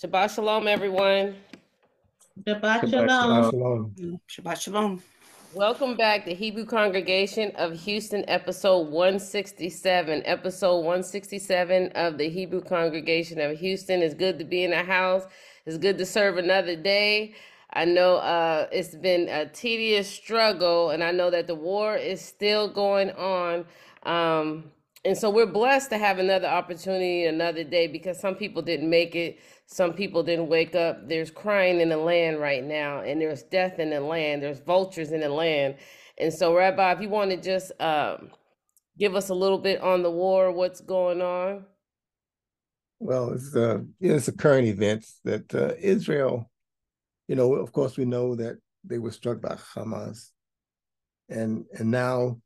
Shabbat shalom, everyone. Shabbat Shabbat shalom. shalom. Shabbat shalom. Welcome back to Hebrew Congregation of Houston, episode 167. Episode 167 of the Hebrew Congregation of Houston. It's good to be in the house. It's good to serve another day. I know uh, it's been a tedious struggle, and I know that the war is still going on. Um, and so we're blessed to have another opportunity, another day, because some people didn't make it. Some people didn't wake up. There's crying in the land right now, and there's death in the land. There's vultures in the land. And so, Rabbi, if you want to just um, give us a little bit on the war, what's going on? Well, it's uh, it's a current events that uh, Israel, you know, of course, we know that they were struck by Hamas, and and now,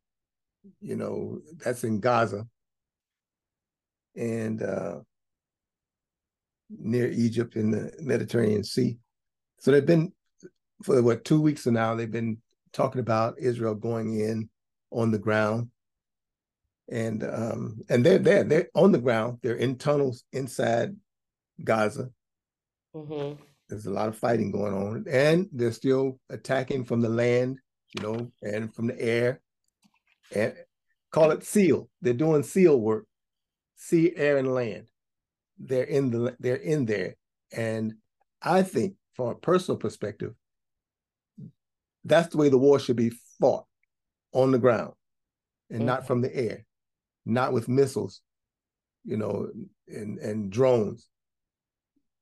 you know, that's in Gaza, and uh, near Egypt in the Mediterranean Sea. So they've been for what two weeks now. They've been talking about Israel going in on the ground, and um, and they're there. They're on the ground. They're in tunnels inside Gaza. hmm There's a lot of fighting going on, and they're still attacking from the land, you know, and from the air. And call it SEAL. They're doing SEAL work, sea, air, and land. They're in the they're in there, and I think, from a personal perspective, that's the way the war should be fought on the ground, and not mm. from the air, not with missiles, you know, and and drones.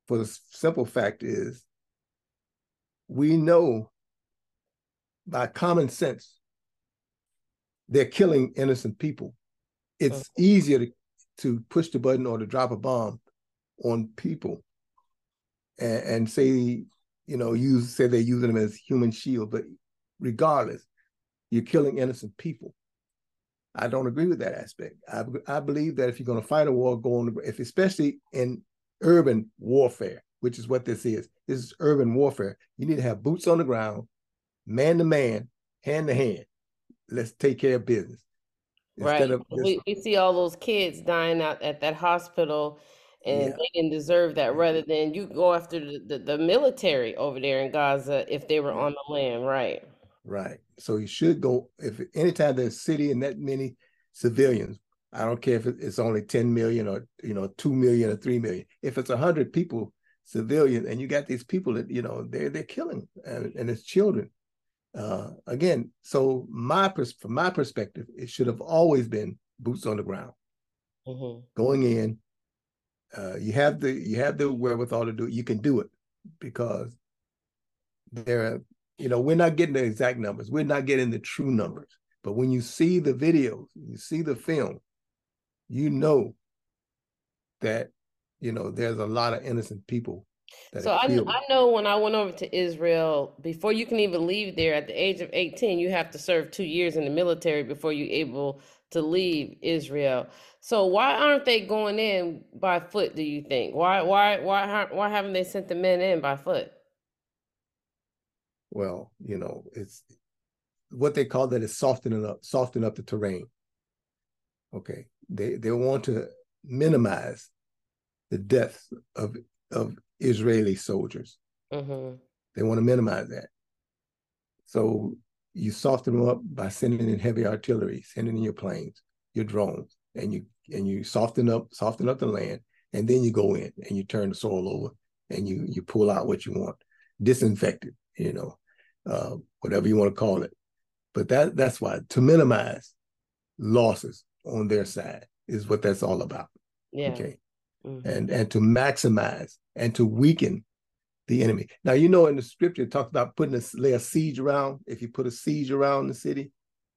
For the simple fact is, we know by common sense they're killing innocent people. It's mm. easier to, to push the button or to drop a bomb on people and, and say, you know, use say they're using them as human shield, but regardless, you're killing innocent people. I don't agree with that aspect. I, I believe that if you're going to fight a war, go on, if especially in urban warfare, which is what this is, this is urban warfare. You need to have boots on the ground, man to man, hand to hand. Let's take care of business. Right. Of We, we see all those kids dying out at that hospital, and Yeah. they didn't deserve that. Rather than you go after the, the, the military over there in Gaza if they were on the land, right? Right. So you should go if anytime there's a city and that many civilians, I don't care if it's only 10 million or you know 2 million or 3 million. If it's 100 people civilian and you got these people that you know they're they're killing and, and it's children. Uh again, so my pers- from my perspective, it should have always been boots on the ground, hmm going in. Uh you have the you have the wherewithal to do it. You can do it because there are you know, we're not getting the exact numbers. We're not getting the true numbers. But when you see the videos, you see the film, you know that, you know, there's a lot of innocent people that So I. I know when I went over to Israel, before you can even leave there at the age of 18, you have to serve two years in the military before you're able to leave Israel. So why aren't they going in by foot, do you think? Why why why why haven't they sent the men in by foot? well, you know, it's what they call that is softening up, softening up the terrain. Okay. They they want to minimize the deaths of of Israeli soldiers. hmm They want to minimize that. So you soften them up by sending in heavy artillery, sending in your planes, your drones, and you and you soften up, soften up the land, and then you go in and you turn the soil over and you you pull out what you want, disinfect it, you know, uh, whatever you want to call it. But that that's why to minimize losses on their side is what that's all about. Yeah. Okay mhm. and and to maximize and to weaken the enemy. Now you know in the scripture it talks about putting a lay a siege around. If you put a siege around the city,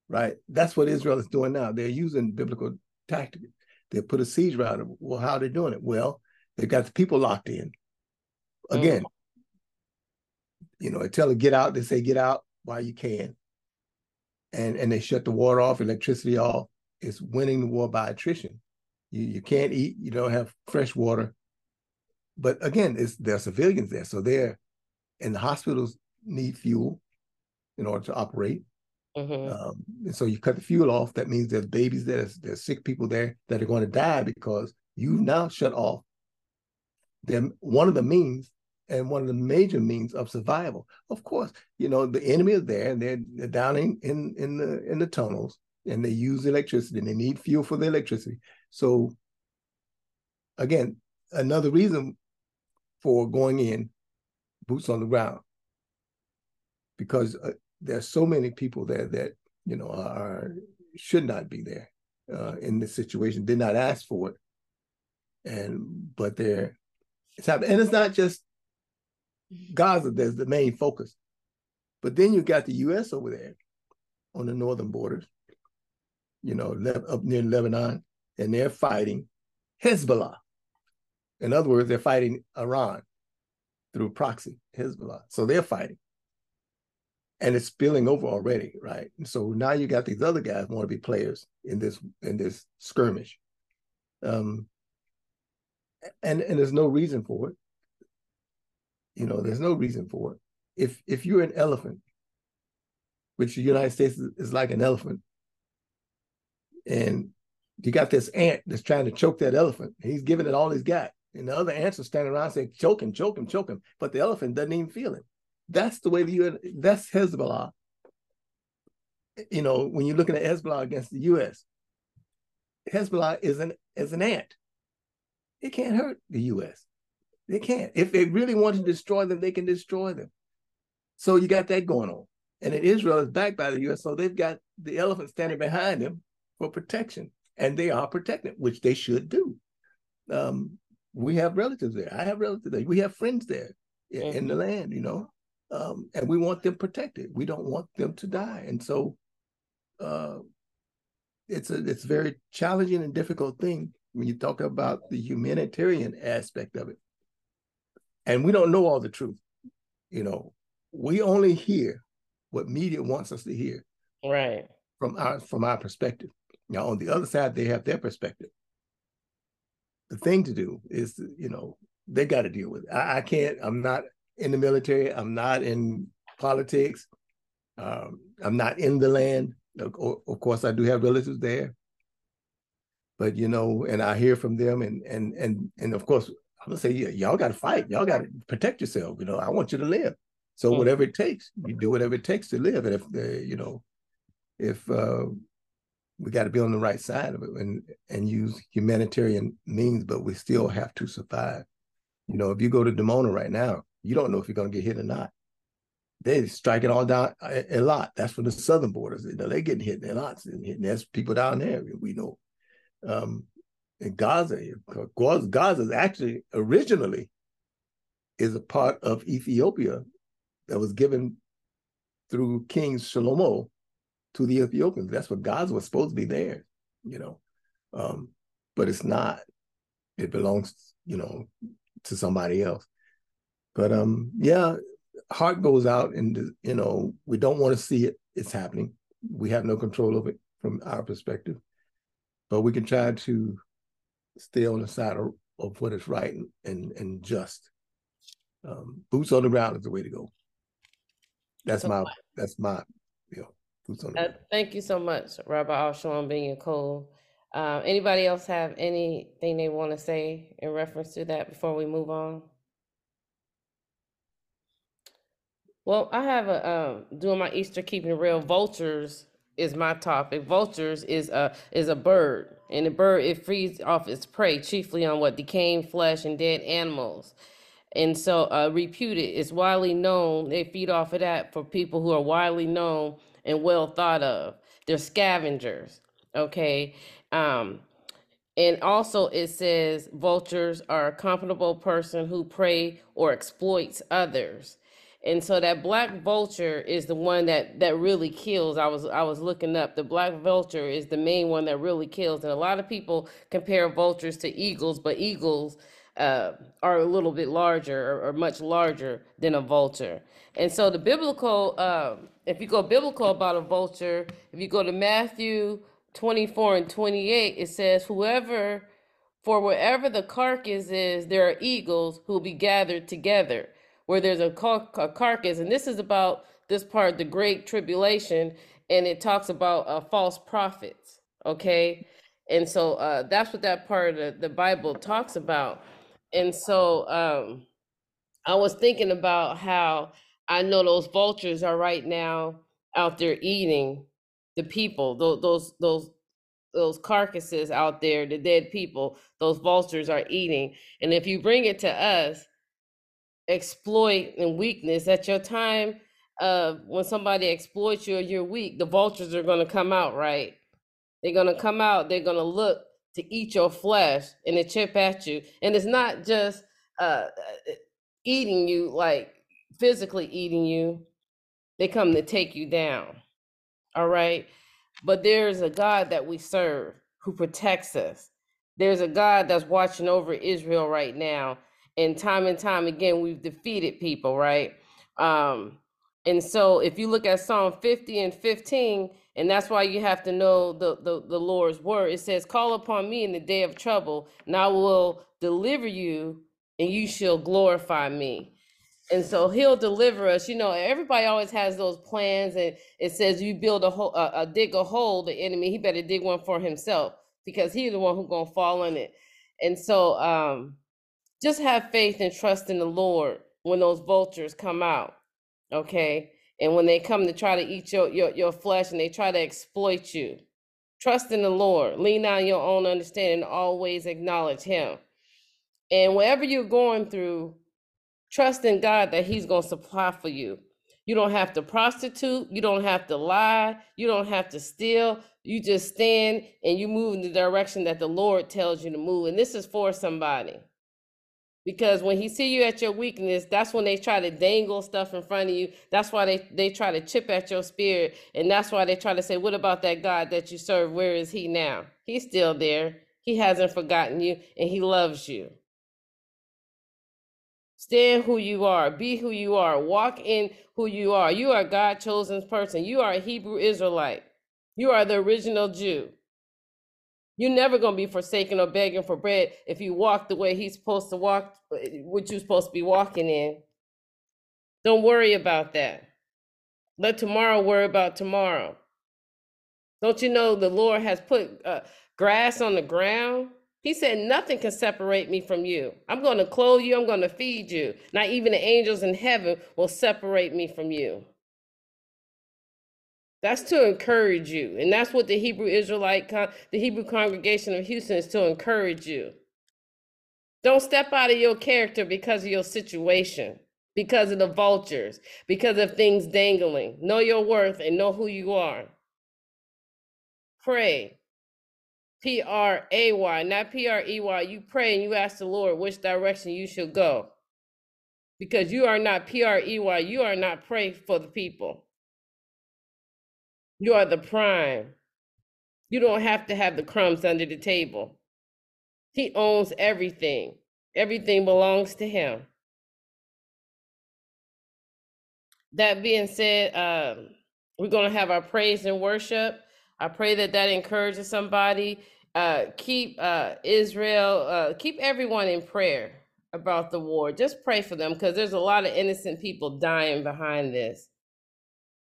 right? That's what Israel is doing now. They're using biblical tactics. They put a siege around it. Well, how are they doing it? Well, they've got the people locked in. Mm. Again, you know, they tell them get out. They say get out while you can, and and they shut the water off, electricity off. It's winning the war by attrition. You you can't eat. You don't have fresh water but again, it's there are civilians there, so they're and the hospitals need fuel in order to operate. Mhm. Um, and so you cut the fuel off. That means there's babies there, there's, there's sick people there that are going to die because you've now shut off they're one of the means and one of the major means of survival. Of course, you know the enemy is there, and they're, they're down in, in in the in the tunnels, and they use electricity, and they need fuel for the electricity. So, again, another reason for going in, boots on the ground, because uh, there's so many people there that you know are should not be there uh, in this situation. Did not ask for it, and but they're it's happening, and it's not just Gaza that's the main focus, but then you got the U.S. over there on the northern borders, you know, up near Lebanon, and they're fighting Hezbollah. In other words, they're fighting Iran through proxy, Hezbollah. So they're fighting and it's spilling over already, right? And so now you got these other guys want to be players in this in this skirmish, um, and and there's no reason for it. You know, there's no reason for it. If if you're an elephant, which the United States is, is like an elephant, and you got this ant that's trying to choke that elephant, he's giving it all he's got, and the other ants standing around saying, "Choke him, choke him, choke him," but the elephant doesn't even feel it that's the way the UN, that's Hezbollah. You know, when you're looking at Hezbollah against the US, Hezbollah is an is an ant. It can't hurt the US. They can't. If they really want to destroy them, they can destroy them. So you got that going on. And in Israel is backed by the US, so they've got the elephant standing behind them for protection. And they are protected, which they should do. Um, we have relatives there. I have relatives there. We have friends there in, mm-hmm. in the land, you know um, and we want them protected. We don't want them to die, and so uh, it's a it's a very challenging and difficult thing when you talk about the humanitarian aspect of it. And we don't know all the truth. You know, we only hear what media wants us to hear, right? From our from our perspective. Now, on the other side, they have their perspective. The thing to do is, you know, they got to deal with it. I, I can't. I'm not in the military. I'm not in politics. Um, I'm not in the land. Of, of course, I do have relatives there, but you know, and I hear from them, and and and and of course, I'm gonna say, yeah, y'all got to fight. Y'all got to protect yourself. You know, I want you to live. So mm-hmm. whatever it takes, you do whatever it takes to live. And if the, you know, if uh, we got to be on the right side of it and and use humanitarian means, but we still have to survive. You know, if you go to Dimona right now, you don't know if you're going to get hit or not. They're striking all down a, lot. That's for the southern borders. You know, they're getting hit. They're not getting. There's people down there. We know. Um, in Gaza, Gaza is actually originally is a part of Ethiopia that was given through King Shlomo to the Ethiopians. That's what God's was supposed to be there, you know. Um, but it's not. It belongs, you know, to somebody else. But um, yeah, heart goes out, and you know we don't want to see it. It's happening. We have no control of it from our perspective, but we can try to stay on the side of, of what is right and and, and just. Um, boots on the ground is the way to go. That's so my that's my you know boots on the uh, Thank you so much, Rabbi Avshalom being Cole. Uh, anybody else have anything they want to say in reference to that before we move on? Well, I have a um doing my Easter keeping real. Vultures is my topic. Vultures is a is a bird, and the bird it feeds off its prey chiefly on what decaying flesh and dead animals. And so, uh, reputed is widely known. They feed off of that for people who are widely known and well thought of. They're scavengers. Okay. Um, and also it says vultures are a comfortable person who prey or exploits others and so that black vulture is the one that that really kills i was i was looking up the black vulture is the main one that really kills and a lot of people compare vultures to eagles but eagles uh, are a little bit larger or, or, much larger than a vulture and so the biblical uh, if you go biblical about a vulture if you go to matthew 24 and 28 it says whoever for wherever the carcass is there are eagles who will be gathered together where there's a, car- a carcass, and this is about this part, the Great Tribulation, and it talks about uh, false prophets. Okay, and so uh, that's what that part of the, the Bible talks about. And so um, I was thinking about how I know those vultures are right now out there eating the people, those those those those carcasses out there, the dead people, those vultures are eating. And if you bring it to us, exploit and weakness at your time uh when somebody exploits you or you're weak, the vultures are gonna come out, right? They're gonna come out, they're gonna look to eat your flesh and to chip at you. And it's not just uh uh, eating you like physically eating you, they come to take you down. All right. But there's a God that we serve who protects us. There's a God that's watching over Israel right now. And time and time again, we've defeated people, right? Um, and so if you look at Psalm 50 and 15, and that's why you have to know the, the, the Lord's word, it says, Call upon me in the day of trouble, and I will deliver you, and you shall glorify me. And so he'll deliver us. You know everybody always has those plans and it says you build a hole a, a dig a hole the enemy he better dig one for himself because he's the one who's gonna fall in it. And so um just have faith and trust in the lord when those vultures come out okay and when they come to try to eat your your, your flesh and they try to exploit you trust in the lord lean on your own understanding always acknowledge him and whatever you're going through Trust in God that He's going to supply for you. You don't have to prostitute. You don't have to lie. You don't have to steal. You just stand and you move in the direction that the Lord tells you to move. And this is for somebody. Because when he see you at your weakness, that's when they try to dangle stuff in front of you. That's why they, they try to chip at your spirit. And that's why they try to say, What about that God that you serve? Where is he now? He's still there. He hasn't forgotten you and he loves you. Stand who you are. Be who you are. Walk in who you are. You are God chosen person. You are a Hebrew Israelite. You are the original Jew. You're never going to be forsaken or begging for bread if you walk the way he's supposed to walk, what you're supposed to be walking in. Don't worry about that. Let tomorrow worry about tomorrow. Don't you know the Lord has put uh, grass on the ground? He said, Nothing can separate me from you. I'm going to clothe you, I'm going to feed you. Not even the angels in heaven will separate me from you. That's to encourage you. And that's what the Hebrew Israelite, the Hebrew congregation of Houston is to encourage you. Don't step out of your character because of your situation, because of the vultures, because of things dangling. Know your worth and know who you are. Pray. P R A Y, not P R E Y. You pray and you ask the Lord which direction you should go. Because you are not P R E Y, you are not pray for the people. You are the prime. You don't have to have the crumbs under the table. He owns everything, everything belongs to him. That being said, um, we're going to have our praise and worship. I pray that that encourages somebody uh, keep uh, Israel, uh, keep everyone in prayer about the war. Just pray for them because there's a lot of innocent people dying behind this.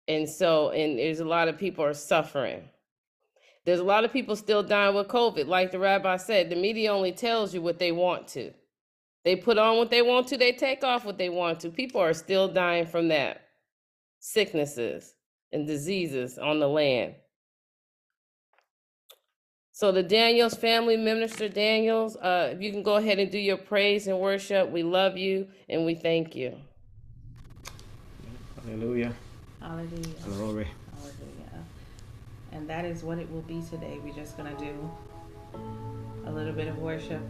And so, and there's a lot of people are suffering. There's a lot of people still dying with COVID. Like the rabbi said, the media only tells you what they want to. They put on what they want to, they take off what they want to. People are still dying from that. Sicknesses and diseases on the land. So the Daniels family, Minister Daniels, uh, if you can go ahead and do your praise and worship, we love you and we thank you. Hallelujah. Hallelujah. Glory. Hallelujah. And that is what it will be today. We're just going to do a little bit of worship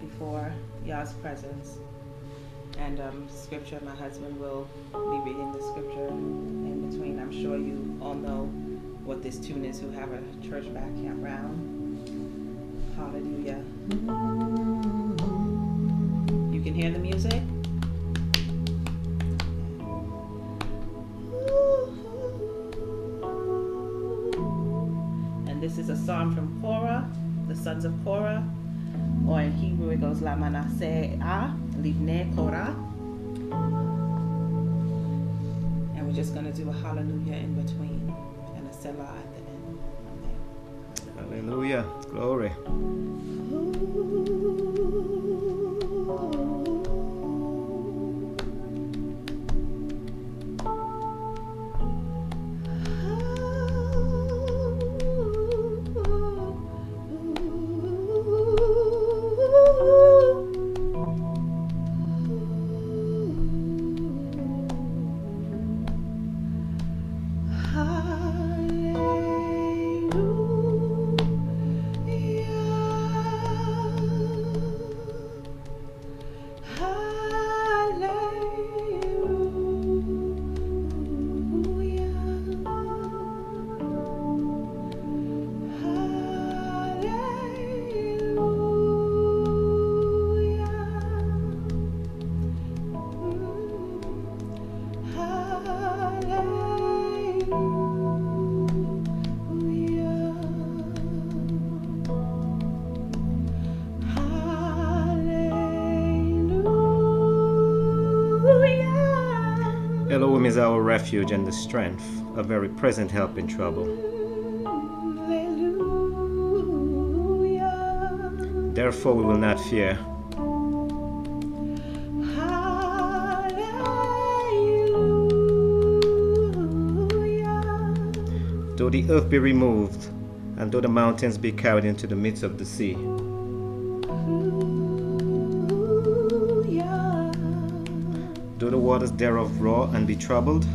before Yah's presence. And um, scripture, my husband will be reading the scripture in between. I'm sure you all know what this tune is who have a church back campground. Hallelujah. You can hear the music? Is a psalm from Korah, the sons of Korah. Or in Hebrew it goes La Manaseah, Livne Korah. And we're just going to do a hallelujah in between. And a Selah at the end. Amen. Hallelujah. Glory. Refuge and the strength, a very present help in trouble. Hallelujah. Therefore we will not fear, Hallelujah. though the earth be removed, and though the mountains be carried into the midst of the sea, Hallelujah. though the waters thereof roar and be troubled,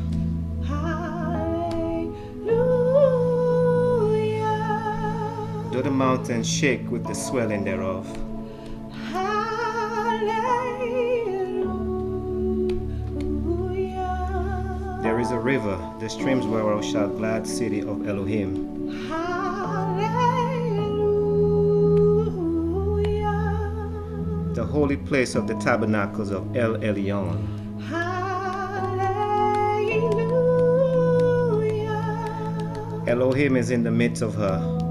mountains shake with the swelling thereof, Hallelujah. there is a river, the streams whereof shall glad city of Elohim. Hallelujah. the holy place of the tabernacles of El Elyon. Elohim is in the midst of her.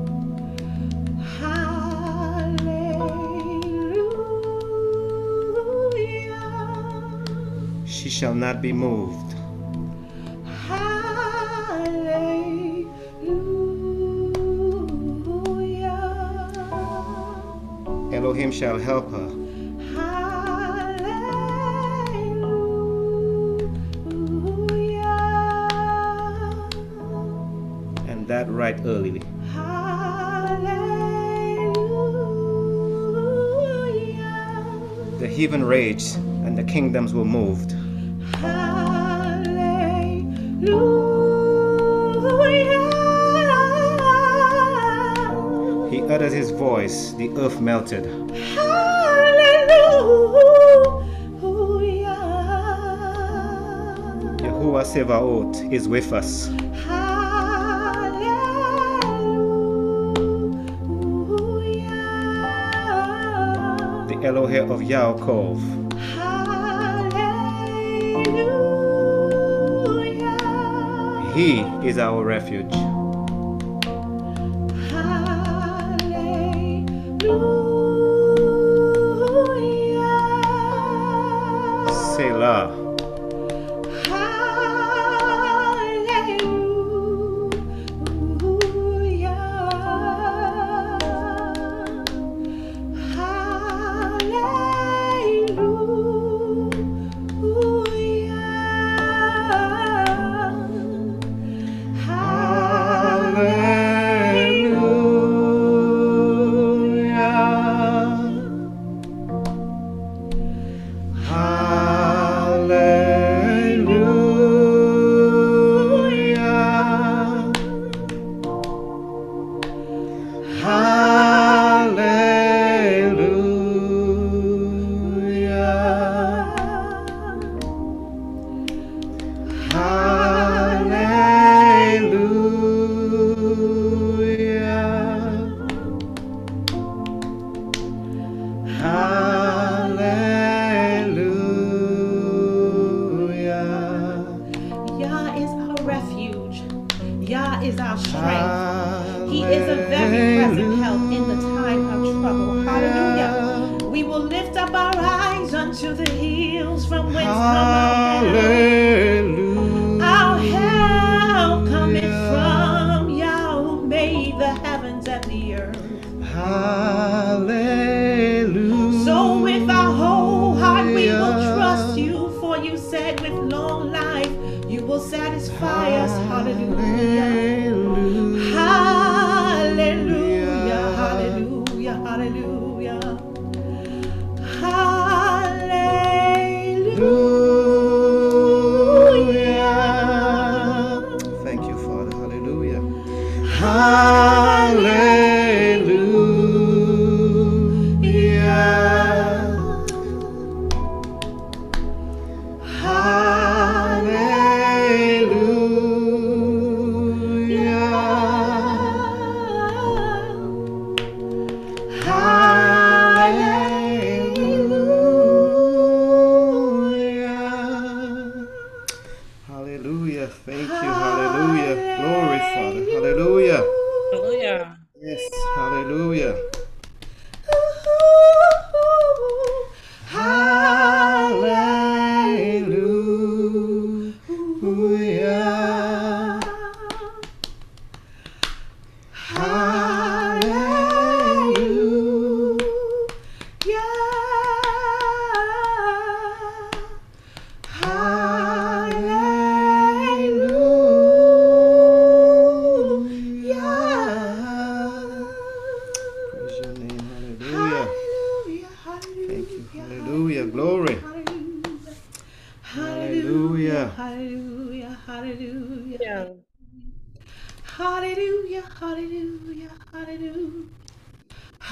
She shall not be moved. Hallelujah. Elohim shall help her. Hallelujah. And that right early. Hallelujah. The heathen raged, and the kingdoms were moved. Hallelujah. He uttered his voice, the earth melted. Hallelujah. Yahuwah Sevaot is with us. Hallelujah. The Elohe of Yaakov. He is our refuge.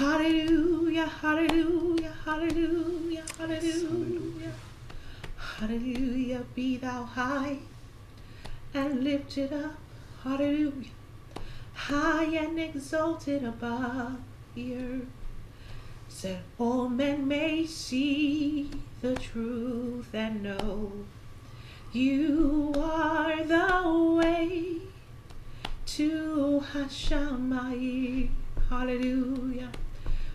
Hallelujah. Hallelujah. Hallelujah. Hallelujah. Hallelujah. Be thou high and lifted up. Hallelujah. High and exalted above the earth. So all men may see the truth and know you are the way to Hashamayim. Hallelujah.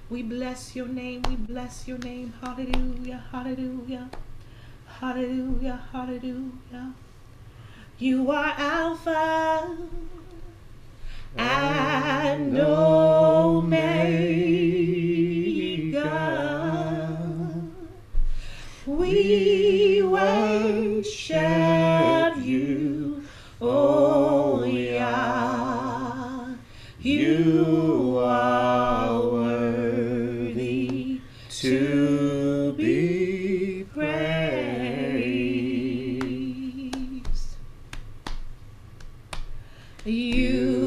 We bless your name. We bless your name. Hallelujah. Hallelujah. Hallelujah. Hallelujah. You are Alpha and Omega. We worship you, oh You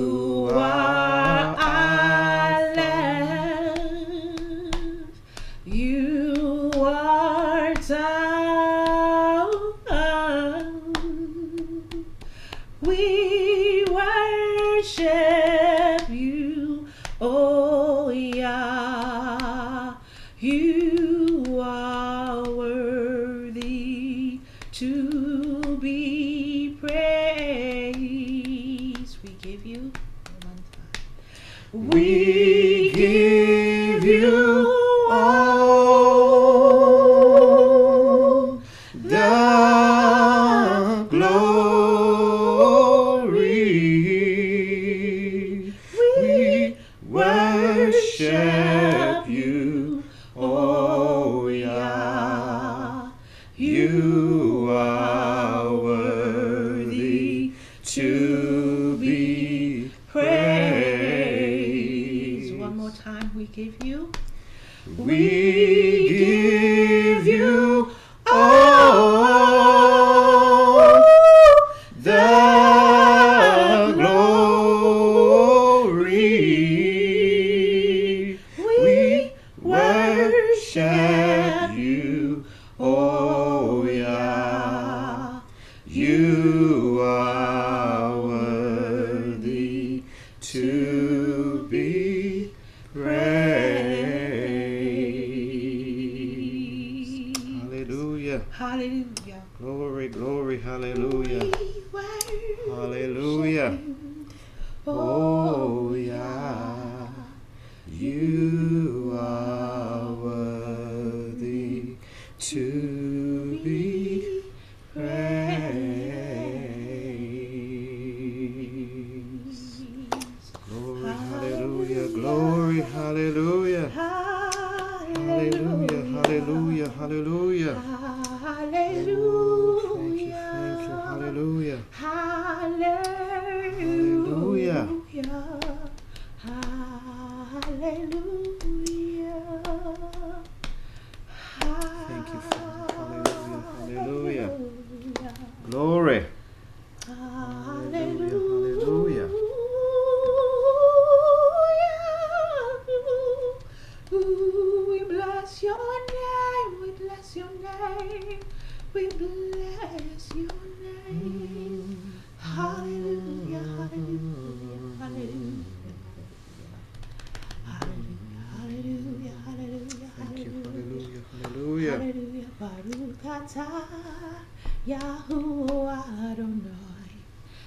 Atah Yahuwah Adonai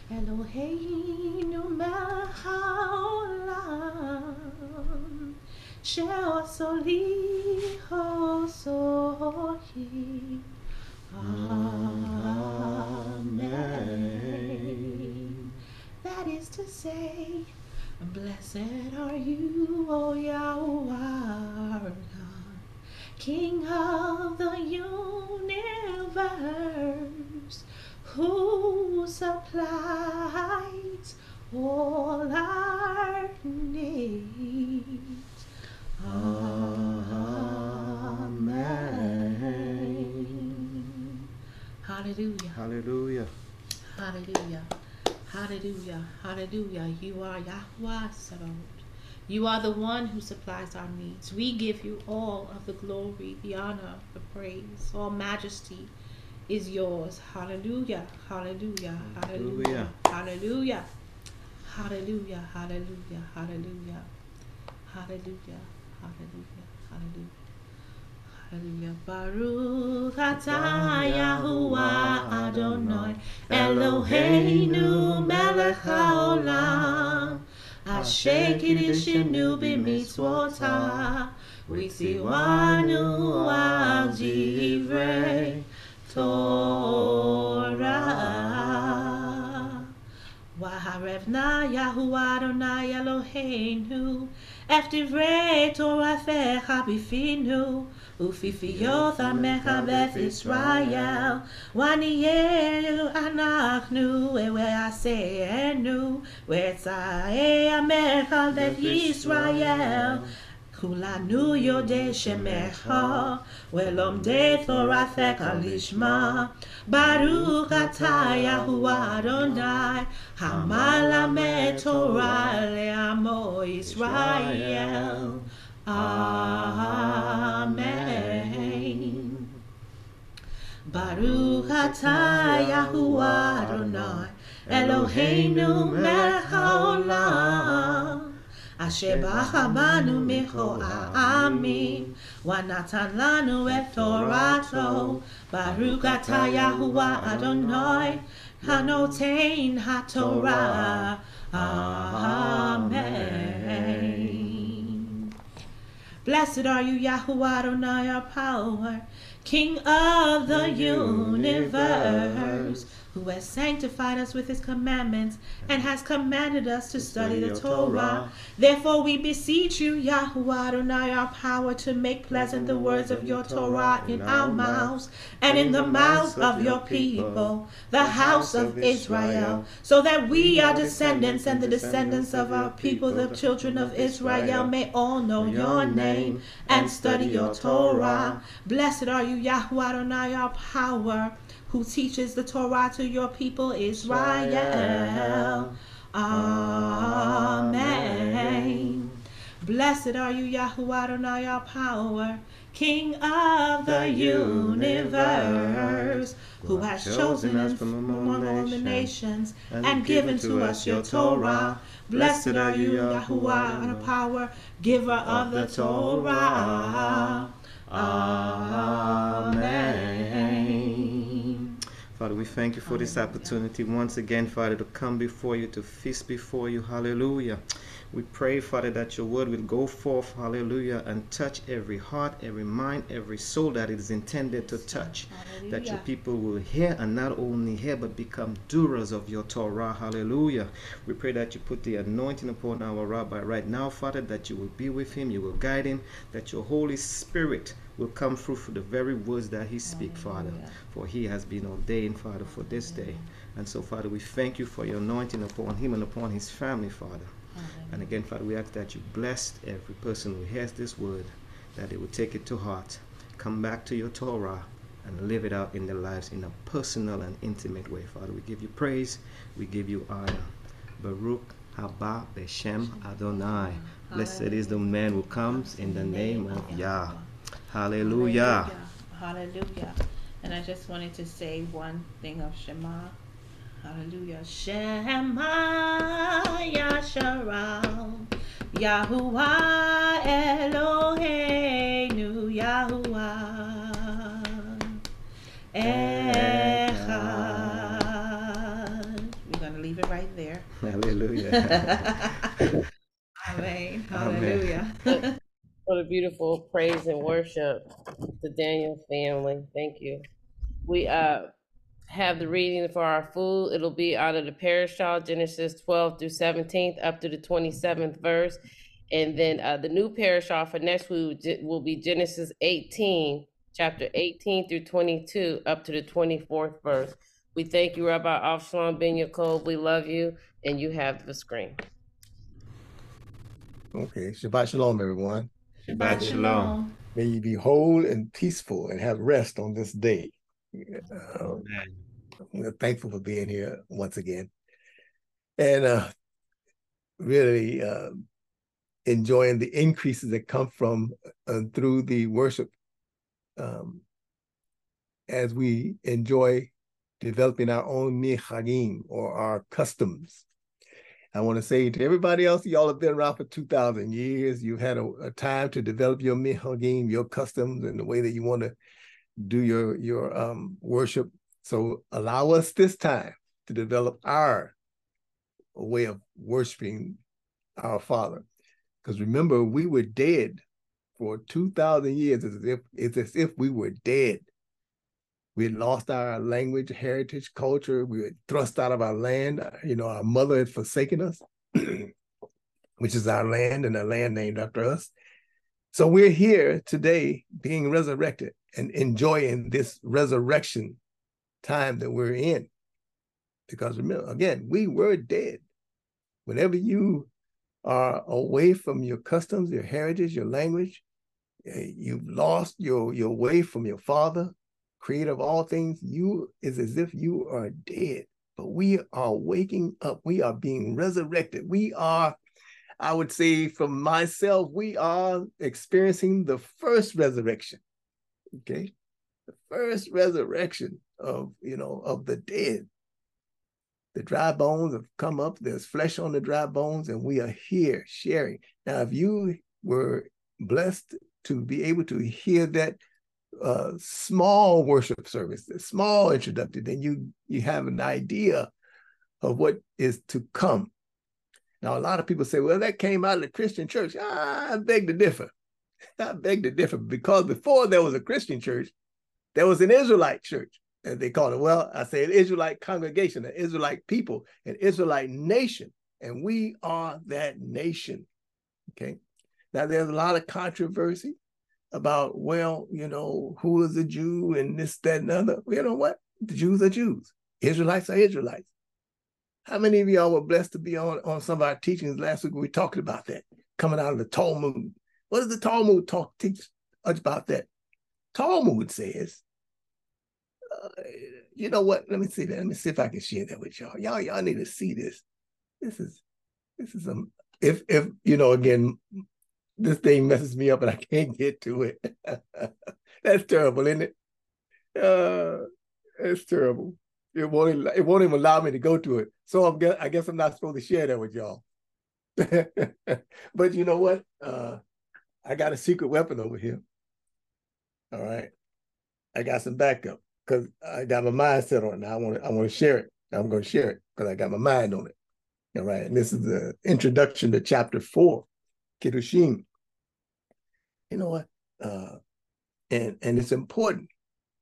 Eloheinu melech haolam She'oso li. Amen. That is to say, Blessed are you, O Yahweh, King of the universe, who supplies all our needs. Amen. Hallelujah. Hallelujah. Hallelujah. Hallelujah. Hallelujah. You are Yahweh Sabaoth. You are the one who supplies our needs. We give you all of the glory, the honor, the praise. All majesty is yours. Hallelujah. Hallelujah. Hallelujah. Hallelujah. Hallelujah. Hallelujah. Hallelujah. Hallelujah. Hallelujah. Hallelujah. Hallelujah. Baruch atah Yahuwah Adonai Eloheinu melech haolam Ashek in Ishinu bimis wota. We see one new Algivre Torah. Waharevna Yahuwa Adonai Eloheinu. Efti Torah Fe Habifinu. Ufifi yotha mechabeth Israel. Wani yeu anachnu ewe aseenu. Wetzae amechabeth Israel. Kulanu yode shemecha. Welom de thorathek alishma. Baruch ataya huadonai. Hamala me torah leamo Israel. Amen. Baruch atah Yahuwah Adonai Eloheinu melech haolam Asher bachamanu micho ha'amim Wanatan lanu et Baruch atah Adonai Hanotein ha'torah Amen. Blessed are you, Yahweh Adonai, our power, King of the universe, who has sanctified us with his commandments and has commanded us to study the Torah. Therefore, we beseech you, Yahweh Adonai, our power, to make pleasant the words of your Torah in our mouths and in the mouths of your people, the house of Israel, so that we, our descendants, and the descendants of our people, the children of Israel, may all know your name and study your Torah. Blessed are you, Yahweh Adonai, our power, who teaches the Torah to your people Israel. Amen. Blessed are you, Yahweh Adonai, our power, King of the universe, who has chosen us from among all the nations and given to us your Torah. Blessed are you, Yahweh, our power, giver of the Torah. Amen. Father, we thank you for this opportunity once again, Father, to come before you, to feast before you. Hallelujah. We pray, Father, that your word will go forth, hallelujah, and touch every heart, every mind, every soul that it is intended to touch. That your people will hear and not only hear, but become doers of your Torah. Hallelujah. We pray that you put the anointing upon our rabbi right now, Father, that you will be with him, you will guide him, that your Holy Spirit will come through for the very words that he speak, Father. For he has been ordained, Father, for this day. And so, Father, we thank you for your anointing upon him and upon his family, Father. And again, Father, we ask that you bless every person who hears this word, that they will take it to heart, come back to your Torah, and live it out in their lives in a personal and intimate way. Father, we give you praise, we give you honor. Baruch haba beshem Adonai. Blessed is the man who comes in the name of Yah. Hallelujah. Hallelujah. And I just wanted to say one thing of Shema. Hallelujah. Shema Yasharal. Yahuwah Eloheinu Yahuwah Echad. We're going to leave it right there. Hallelujah. Amen. Amen. What a beautiful praise and worship, the Daniel family. Thank you. We uh have the reading for our food. It'll be out of the parashah, Genesis 12 through 17th, up to the 27th verse. And then uh, the new parashah for next week will- will be Genesis 18, chapter 18 through 22, up to the 24th verse. We thank you, Rabbi Avshalom Ben Yaakov. We love you, and you have the screen. Okay. Shabbat shalom, everyone. Shabbat shalom. May you be whole and peaceful and have rest on this day. Uh, we're thankful for being here once again. And uh, really uh, enjoying the increases that come from uh, through the worship um, as we enjoy developing our own minhagim or our customs. I want to say to everybody else, y'all have been around for 2,000 years. You've had a, a time to develop your minhagim, your customs, and the way that you want to do your, your um, worship. So allow us this time to develop our way of worshiping our Father. Because remember, we were dead for 2,000 years as if, it's as if we were dead. We lost our language, heritage, culture. We were thrust out of our land. You know, our mother had forsaken us, which is our land and a land named after us. So we're here today being resurrected and enjoying this resurrection time that we're in. Because remember, again, we were dead. Whenever you are away from your customs, your heritage, your language, eh, you've lost your, your way from your father, creator of all things, you is as if you are dead. But we are waking up. We are being resurrected. We are, I would say, from myself, we are experiencing the first resurrection. Okay. The first resurrection of, you know, of the dead. The dry bones have come up. There's flesh on the dry bones, and we are here sharing. Now, if you were blessed to be able to hear that uh, small worship service, small introduction, then you you have an idea of what is to come. Now, a lot of people say, "Well, that came out of the Christian church." Ah, I beg to differ. I beg to differ because before there was a Christian church, there was an Israelite church as they called it. Well, I say an Israelite congregation, an Israelite people, an Israelite nation, and we are that nation. Okay. Now there's a lot of controversy about, well, you know, who is a Jew and this, that, and other. You know what? The Jews are Jews. Israelites are Israelites. How many of y'all were blessed to be on, on some of our teachings last week? We talked about that coming out of the Talmud. What does the Talmud talk teach about that? Talmud says you know what? Let me see that. Let me see if I can share that with y'all. Y'all, y'all need to see this. This is, this is um. If if you know again, this thing messes me up and I can't get to it. That's terrible, isn't it? Uh, it's terrible. It won't. It won't even allow me to go to it. So I'm. I guess I'm not supposed to share that with y'all. but you know what? Uh, I got a secret weapon over here. All right. I got some backup because I got my mind set on it. Now I want to I want to share it. I'm going to share it because I got my mind on it. All right. And this is the introduction to chapter four, Kiddushin. You know what? Uh, and and it's important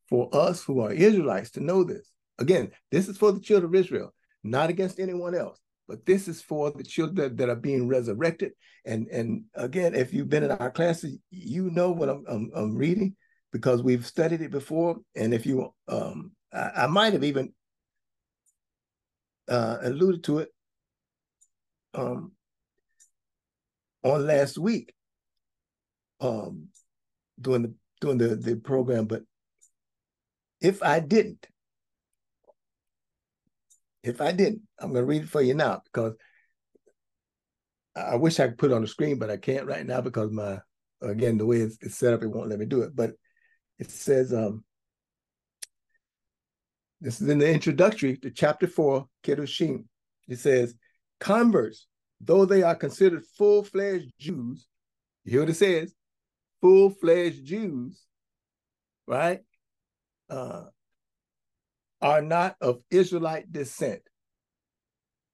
for us who are Israelites to know this. Again, this is for the children of Israel, not against anyone else. But this is for the children that are being resurrected. And and again, if you've been in our classes, you know what I'm, I'm, I'm reading because we've studied it before. And if you, um, I, I might have even uh, alluded to it um, on last week um, during the during the, the program. But if I didn't, if I didn't, I'm going to read it for you now because I wish I could put it on the screen, but I can't right now because my again the way it's, it's set up, it won't let me do it. But it says, um, this is in the introductory to chapter four, Kiddushin. It says, converts, though they are considered full-fledged Jews, you hear what it says? Full-fledged Jews, right? Uh, are not of Israelite descent.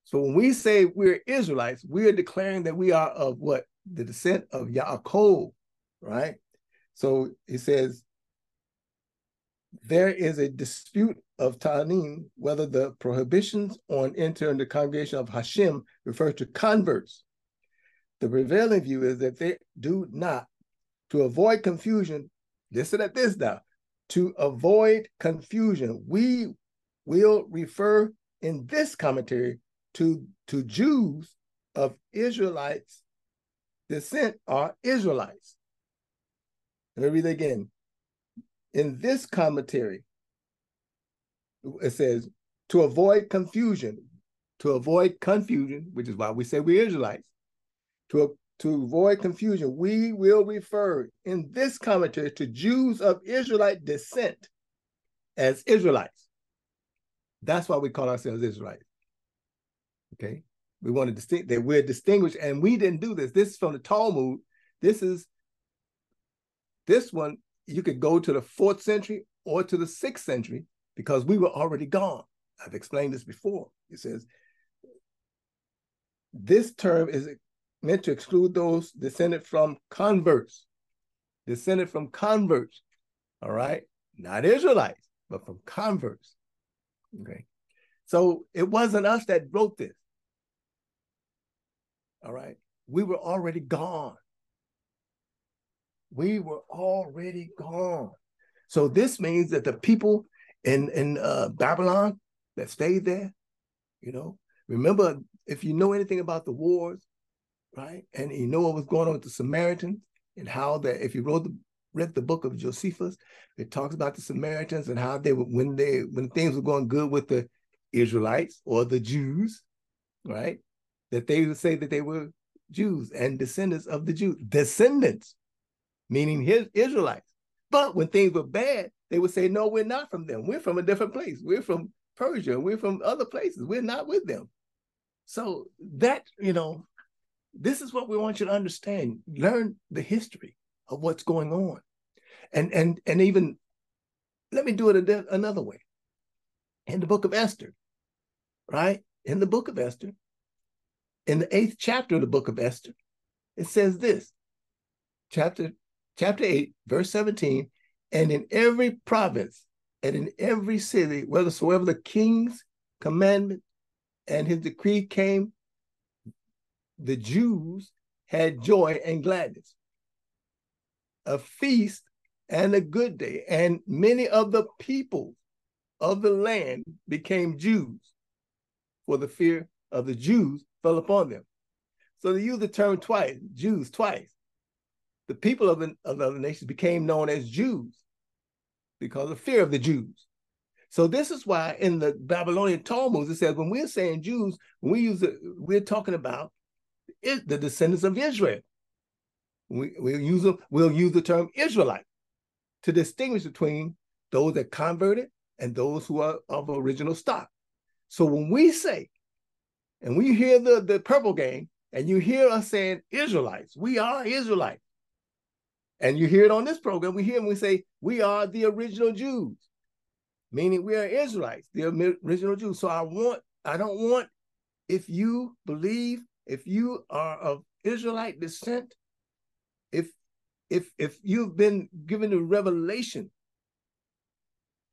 So when we say we're Israelites, we are declaring that we are of what? The descent of Yaakov, right? So he says, there is a dispute of Tannaim whether the prohibitions on entering the congregation of Hashem refer to converts. The prevailing view is that they do not. To avoid confusion, listen at this now. To avoid confusion, we will refer in this commentary to, to Jews of Israelites descent are Israelites. Let me read it again in this commentary it says, to avoid confusion, to avoid confusion, which is why we say we're Israelites, to, to avoid confusion, we will refer in this commentary to Jews of Israelite descent as Israelites. That's why we call ourselves Israelites. Okay. We want to distinct that we're distinguished, and we didn't do this. This is from the Talmud. This is this one, you could go to the fourth century or to the sixth century because we were already gone. I've explained this before. It says this term is meant to exclude those descended from converts, descended from converts, all right? Not Israelites, but from converts. Okay. So it wasn't us that wrote this. All right. We were already gone. We were already gone. So this means that the people in, in uh, Babylon that stayed there, you know, remember if you know anything about the wars, right? And you know what was going on with the Samaritans and how that if you wrote the read the book of Josephus, it talks about the Samaritans and how they were when they when things were going good with the Israelites or the Jews, right? That they would say that they were Jews and descendants of the Jews, descendants, meaning his Israelites. But when things were bad, they would say, No, we're not from them. We're from a different place. We're from Persia. We're from other places. We're not with them. So that, you know, this is what we want you to understand. Learn the history of what's going on. And and and even let me do it another way. In the book of Esther, right? In the book of Esther, in the eighth chapter of the book of Esther, it says this, chapter chapter 8, verse 17, and in every province and in every city, whethersoever the king's commandment and his decree came, the Jews had joy and gladness, a feast and a good day. And many of the people of the land became Jews, for the fear of the Jews fell upon them. So they use the term twice, Jews twice. The people of the, of the other nations became known as Jews because of fear of the Jews. So this is why in the Babylonian Talmud it says when we're saying Jews, we use we're talking about the descendants of Israel. We, we'll use we'll use the term Israelite to distinguish between those that converted and those who are of original stock. So when we say, and we hear the, the purple gang, and you hear us saying Israelites, we are Israelites. And you hear it on this program, we hear them, we say, we are the original Jews, meaning we are Israelites, the original Jews. So I want, I don't want, if you believe, if you are of Israelite descent, if if if you've been given the revelation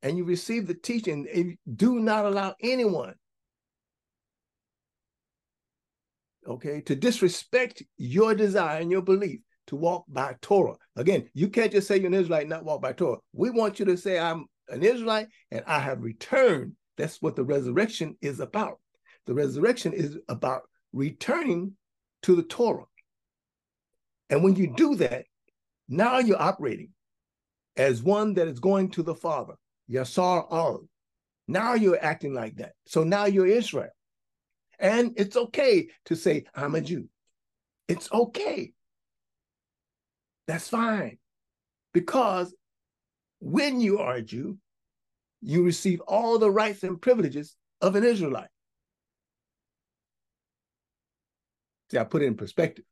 and you receive the teaching, do not allow anyone, okay, to disrespect your desire and your belief to walk by Torah. Again, you can't just say you're an Israelite, not walk by Torah. We want you to say, I'm an Israelite and I have returned. That's what the resurrection is about. The resurrection is about returning to the Torah. And when you do that, now you're operating as one that is going to the Father, Yasar al. Now you're acting like that. So now you're Israel. And it's okay to say, I'm a Jew. It's okay. That's fine. Because when you are a Jew, you receive all the rights and privileges of an Israelite. See, I put it in perspective.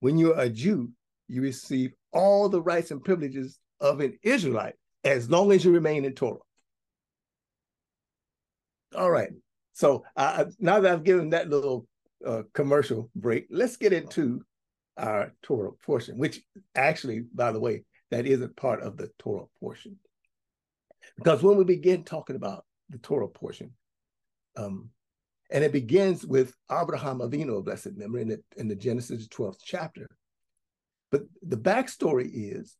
When you're a Jew, you receive all the rights and privileges of an Israelite as long as you remain in Torah. All right. So uh, now that I've given that little uh, commercial break, let's get into our Torah portion, which actually, by the way, that isn't part of the Torah portion. Because when we begin talking about the Torah portion, um, and it begins with Abraham Avinu of blessed memory in the, in the Genesis 12th chapter. But the backstory is,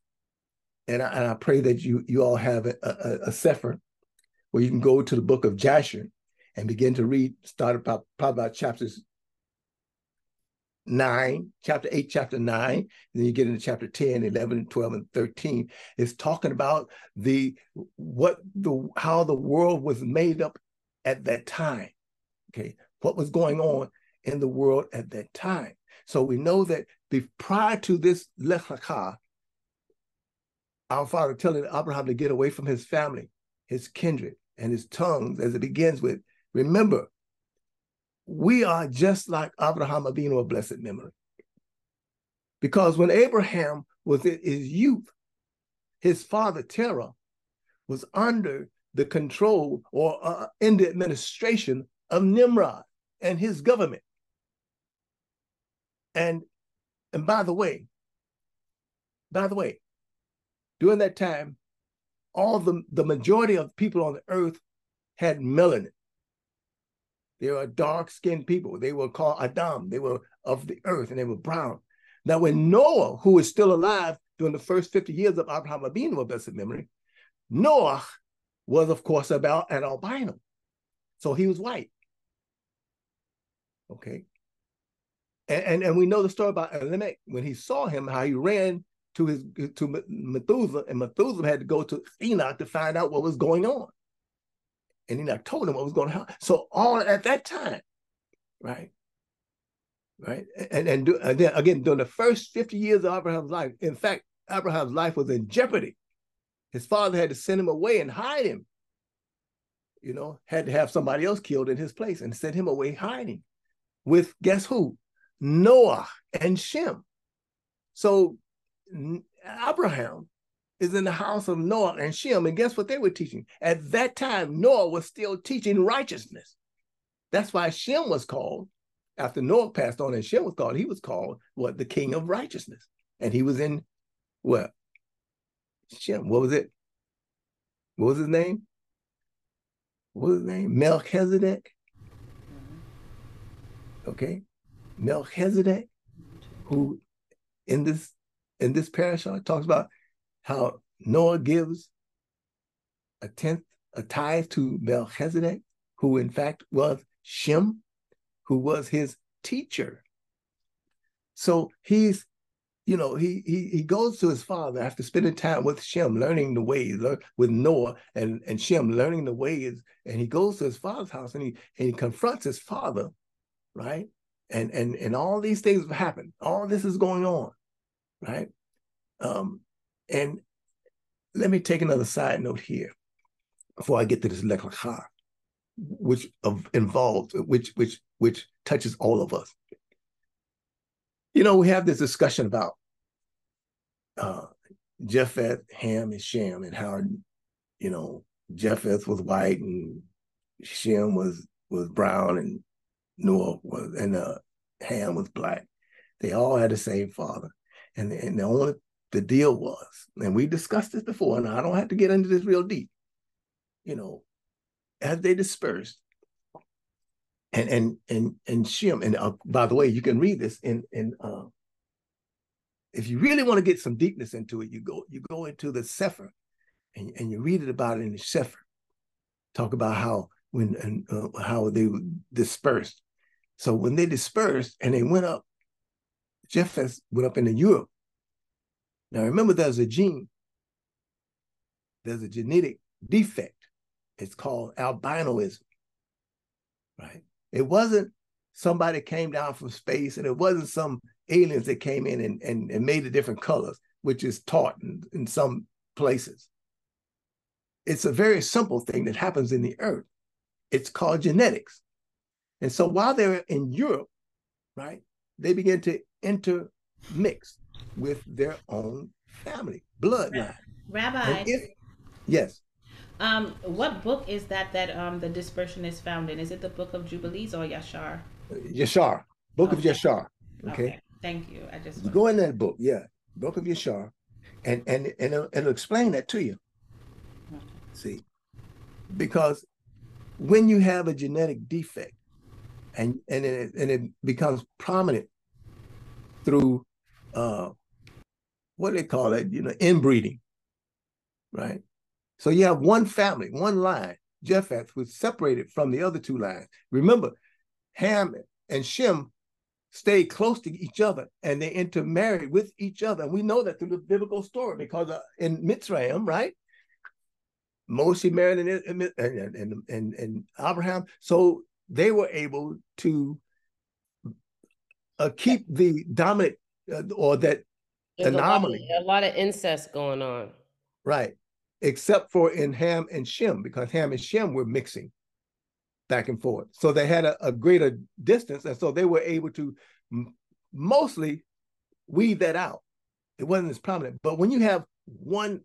and I, and I pray that you you all have a, a, a sefer where you can go to the book of Jasher and begin to read, start about probably about chapters 9, chapter 8, chapter 9, then you get into chapter 10, 11, 12, and 13, It's talking about the what the how the world was made up at that time. Okay, what was going on in the world at that time. So we know that the, prior to this Lech our father telling Abraham to get away from his family, his kindred, and his tongues, as it begins with, remember, we are just like Abraham Avinu of blessed memory. Because when Abraham was in his youth, his father Terah was under the control or uh, in the administration of Nimrod and his government. And and by the way, by the way, during that time, all the, the majority of people on the earth had melanin. They were dark-skinned people. They were called Adam. They were of the earth and they were brown. Now, when Noah, who was still alive during the first 50 years of Abraham Avinu of blessed memory, Noah was, of course, about an albino. So he was white. Okay. And, and, and we know the story about Elimelech when he saw him, how he ran to his to Methuselah, and Methuselah had to go to Enoch to find out what was going on. And Enoch told him what was going on. So all at that time, right? Right. And, and, do, and then again, during the first 50 years of Abraham's life, in fact, Abraham's life was in jeopardy. His father had to send him away and hide him. You know, had to have somebody else killed in his place and send him away hiding with guess who? Noah and Shem. So Abraham is in the house of Noah and Shem. And guess what they were teaching? At that time, Noah was still teaching righteousness. That's why Shem was called, after Noah passed on and Shem was called, he was called what? The king of righteousness. And he was in what? Shem. What was it? What was his name? What was his name? Melchizedek. Okay. Melchizedek, who in this in this parasha talks about how Noah gives a tenth, a tithe to Melchizedek, who in fact was Shem, who was his teacher. So he's, you know, he he he goes to his father after spending time with Shem, learning the ways, with Noah and, and Shem, learning the ways, and he goes to his father's house and he and he confronts his father, right? And and and all these things have happened. All this is going on, right? Um, and let me take another side note here before I get to this Lecha, which of involved, which which which touches all of us. You know, we have this discussion about uh, Japheth, Ham, and Shem, and how you know Japheth was white and Shem was was brown, and Noah was and uh, Ham was black. They all had the same father, and and the only the deal was, and we discussed this before, and I don't have to get into this real deep. You know, as they dispersed, and and and and Shem, and uh, by the way, you can read this in in uh, if you really want to get some deepness into it, you go you go into the Sefer, and and you read it about it in the Sefer. Talk about how when and uh, how they dispersed. So when they dispersed and they went up, Japheth went up into Europe now remember, there's a gene, there's a genetic defect. It's called albinoism, right? It wasn't somebody came down from space and it wasn't some aliens that came in and, and, and made the different colors, which is taught in, in some places. It's a very simple thing that happens in the earth. It's called genetics. And so while they're in Europe, right, they begin to intermix with their own family, bloodline. Rabbi. If, yes. Um, what book is that that um the dispersion is found in? Is it the book of Jubilees or Yashar? Yashar, book okay. of Yashar. Okay? okay. Thank you. I just go in that book, yeah, book of Yashar, and and and it'll, it'll explain that to you. Okay. See, because when you have a genetic defect, and and it, and it becomes prominent through uh, what do they call it? You know, inbreeding, right? So you have one family, one line, Japheth, was separated from the other two lines. Remember, Ham and Shem stayed close to each other and they intermarried with each other. And we know that through the biblical story because uh, in Mitzrayim, right? Moshe married and, and, and, and, and Abraham. So they were able to uh, keep the dominant uh, or that There's anomaly. A lot, of, a lot of incest going on. Right. Except for in Ham and Shem, because Ham and Shem were mixing back and forth. So they had a, a greater distance. And so they were able to m- mostly weed that out. It wasn't as prominent. But when you have one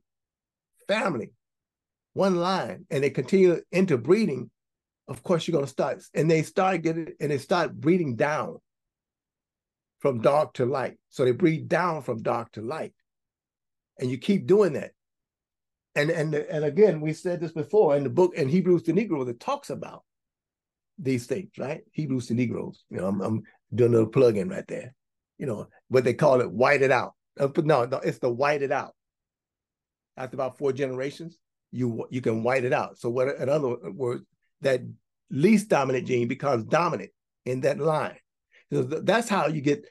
family, one line, and they continue interbreeding, of course you're going to start. And they start getting, and they start breeding down from dark to light. So they breed down from dark to light. And you keep doing that. And and and again, we said this before in the book in Hebrews to Negro that talks about these things, right? Hebrews to Negroes. You know, I'm, I'm doing a little plug-in right there. You know, what they call it, white it out. Uh, no, no, it's the white it out. After about four generations, you you can white it out. So what in other words, that least dominant gene becomes dominant in that line. So that's how you get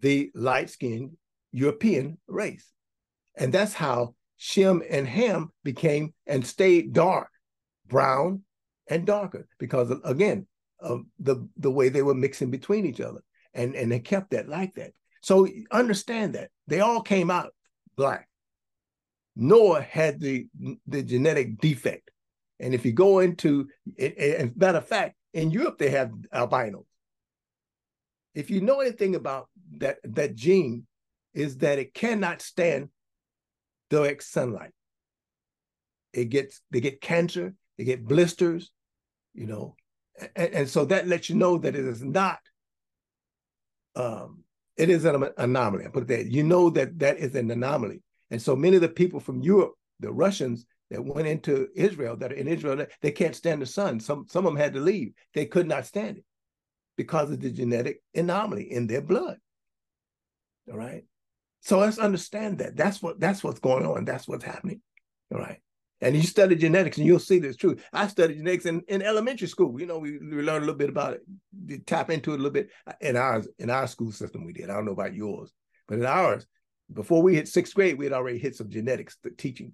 the light-skinned European race. And that's how Shem and Ham became and stayed dark, brown, and darker because again of the the way they were mixing between each other. And and they kept that like that. So understand that. They all came out black. Noah had the the genetic defect and if you go into and matter of fact in europe they have albinos if you know anything about that that gene is that it cannot stand direct sunlight it gets they get cancer they get blisters you know, and, and, so that lets you know that it is not, um, it is an anomaly. I put it there. You know that that is an anomaly, and so many of the people from Europe, the Russians that went into Israel, that are in Israel, they can't stand the sun. Some some of them had to leave. They could not stand it because of the genetic anomaly in their blood. All right. So let's understand that. That's what that's what's going on. That's what's happening. All right. And you study genetics and you'll see this true. I studied genetics in, in elementary school. You know, we, we learned a little bit about it, tap into it a little bit. In ours, in our school system, we did. I don't know about yours, but in ours, before we hit sixth grade, we had already hit some genetics teaching.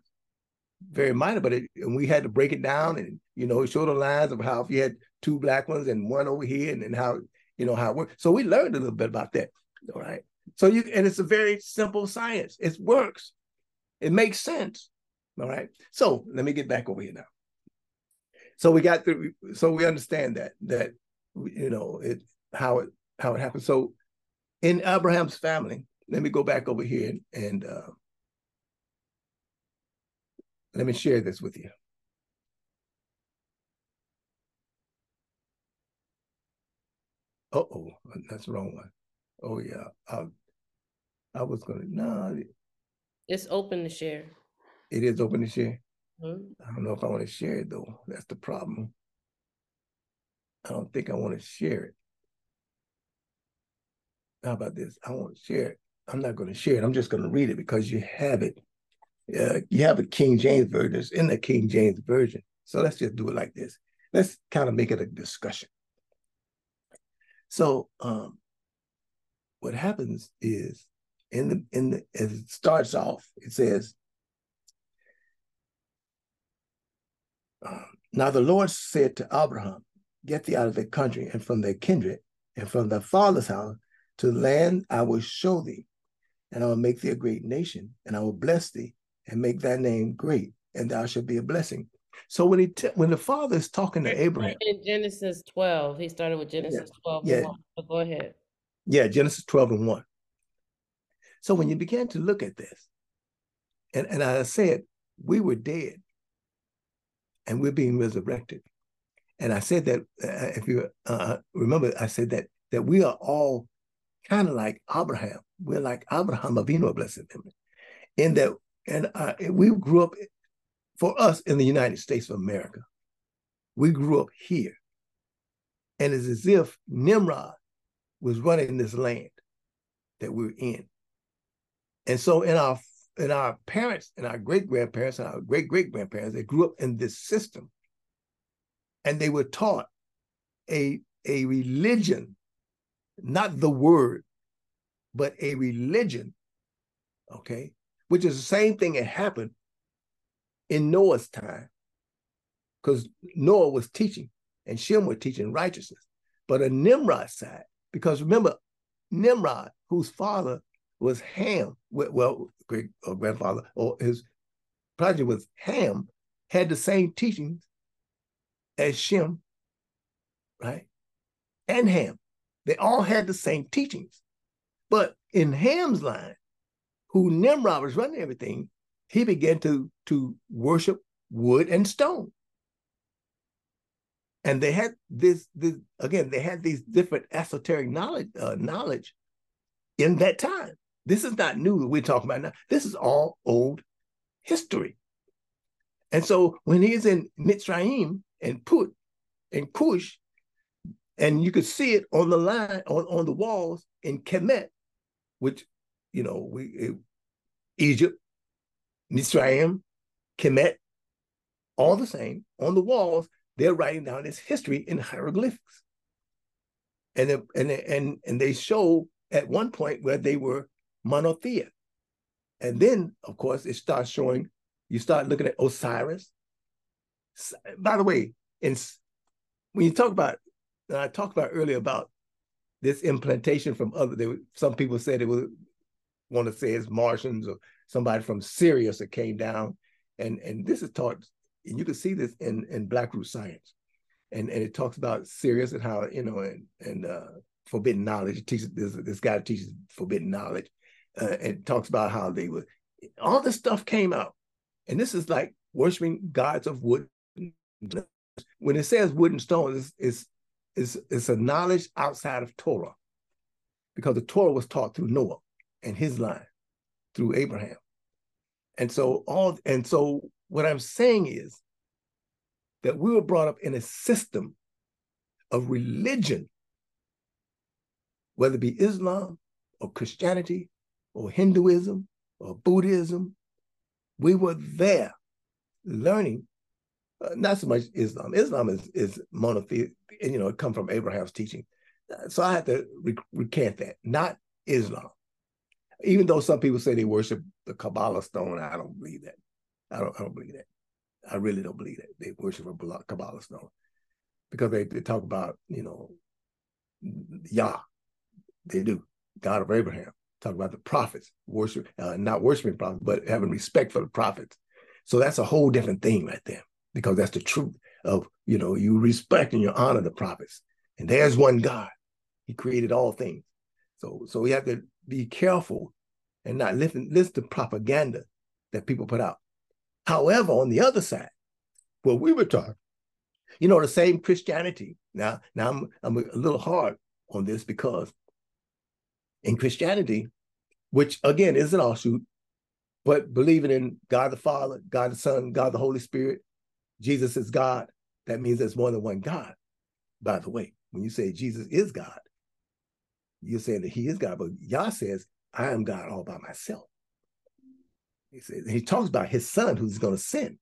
Very minor, but it, and we had to break it down and you know show the lines of how if you had two black ones and one over here and, and how you know how it works. So we learned a little bit about that. All right. So you and it's a very simple science. It works. It makes sense. All right. So let me get back over here now. So we got the so we understand that that you know it how it how it happened. So in Abraham's family, let me go back over here and, and uh, let me share this with you. Uh oh, that's the wrong one. Oh yeah, I, I was gonna no. It's open to share. It is open to share. Mm-hmm. I don't know if I want to share it though. That's the problem. I don't think I want to share it. How about this? I want to share it. I'm not going to share it. I'm just going to read it because you have it. Uh, you have a King James version. It's in the King James version. So let's just do it like this. Let's kind of make it a discussion. So um, what happens is in the in the as it starts off, it says, now the Lord said to Abraham, Get thee out of the country and from thy kindred and from thy father's house to the land I will show thee. And I will make thee a great nation, and I will bless thee and make thy name great, and thou shalt be a blessing. So when he t- when the father is talking to Abraham in Genesis 12, he started with Genesis yeah, 12 yeah. But go ahead. Yeah, Genesis 12 and 1. So when you began to look at this, and, and I said, we were dead and we're being resurrected. And I said that uh, if you uh, remember, I said that that we are all kind of like Abraham. We're like Abraham Avinu, blessed him, in that, and uh, we grew up for us in the United States of America. We grew up here, and it's as if Nimrod was running this land that we're in. And so, in our in our parents and our great grandparents and our great great grandparents, they grew up in this system. And they were taught a, a religion not the word, but a religion, okay, which is the same thing that happened in Noah's time, because Noah was teaching and Shem were teaching righteousness. But a Nimrod side, because remember, Nimrod, whose father was Ham, well, great or grandfather, or his project was Ham, had the same teachings as Shem, right? And Ham. They all had the same teachings. But in Ham's line, who Nimrod was running everything, he began to, to worship wood and stone. And they had this, this again, they had these different esoteric knowledge, uh, knowledge in that time. This is not new that we're talking about now. This is all old history. And so when he's in Mitzrayim and Put and Cush, and you could see it on the line, on, on the walls in Kemet, which, you know, we it, Egypt, Mitzrayim, Kemet, all the same, on the walls, they're writing down this history in hieroglyphics. And, and, and, and they show at one point where they were monotheist. And then, of course, it starts showing, you start looking at Osiris. By the way, in, when you talk about, and I talked about earlier about this implantation from other, there, some people said it was, want to say it's Martians or somebody from Sirius that came down. And, and this is taught, and you can see this in, in Black Root Science. And, and it talks about Sirius and how, you know, and, and uh, forbidden knowledge. It teaches this, this guy teaches forbidden knowledge uh, and talks about how they were all this stuff came out and this is like worshiping gods of wood when it says wood and stone it's, it's, it's, it's a knowledge outside of torah because the torah was taught through noah and his line through abraham and so all and so what i'm saying is that we were brought up in a system of religion whether it be islam or christianity or Hinduism or Buddhism. We were there learning, uh, not so much Islam. Islam is, is monotheistic, you know, it come from Abraham's teaching. So I had to re- recant that, not Islam. Even though some people say they worship the Kaaba stone, I don't believe that. I don't, I don't believe that. I really don't believe that they worship a Kaaba stone because they, they talk about, you know, Yah. They do, God of Abraham talk about the prophets, worship, uh, not worshiping prophets, but having respect for the prophets. So that's a whole different thing right there, because that's the truth of, you know, you respect and you honor the prophets. And there's one God. He created all things. So, so we have to be careful and not listen, listen to propaganda that people put out. However, on the other side, what we were taught, you know, the same Christianity. Now, now I'm, I'm a little hard on this because in Christianity, which again is an offshoot, but believing in God the Father, God the Son, God the Holy Spirit, Jesus is God, that means there's more than one God. By the way, when you say Jesus is God, you're saying that he is God, but Yah says, I am God all by myself. He says, he talks about his son who's going to sin.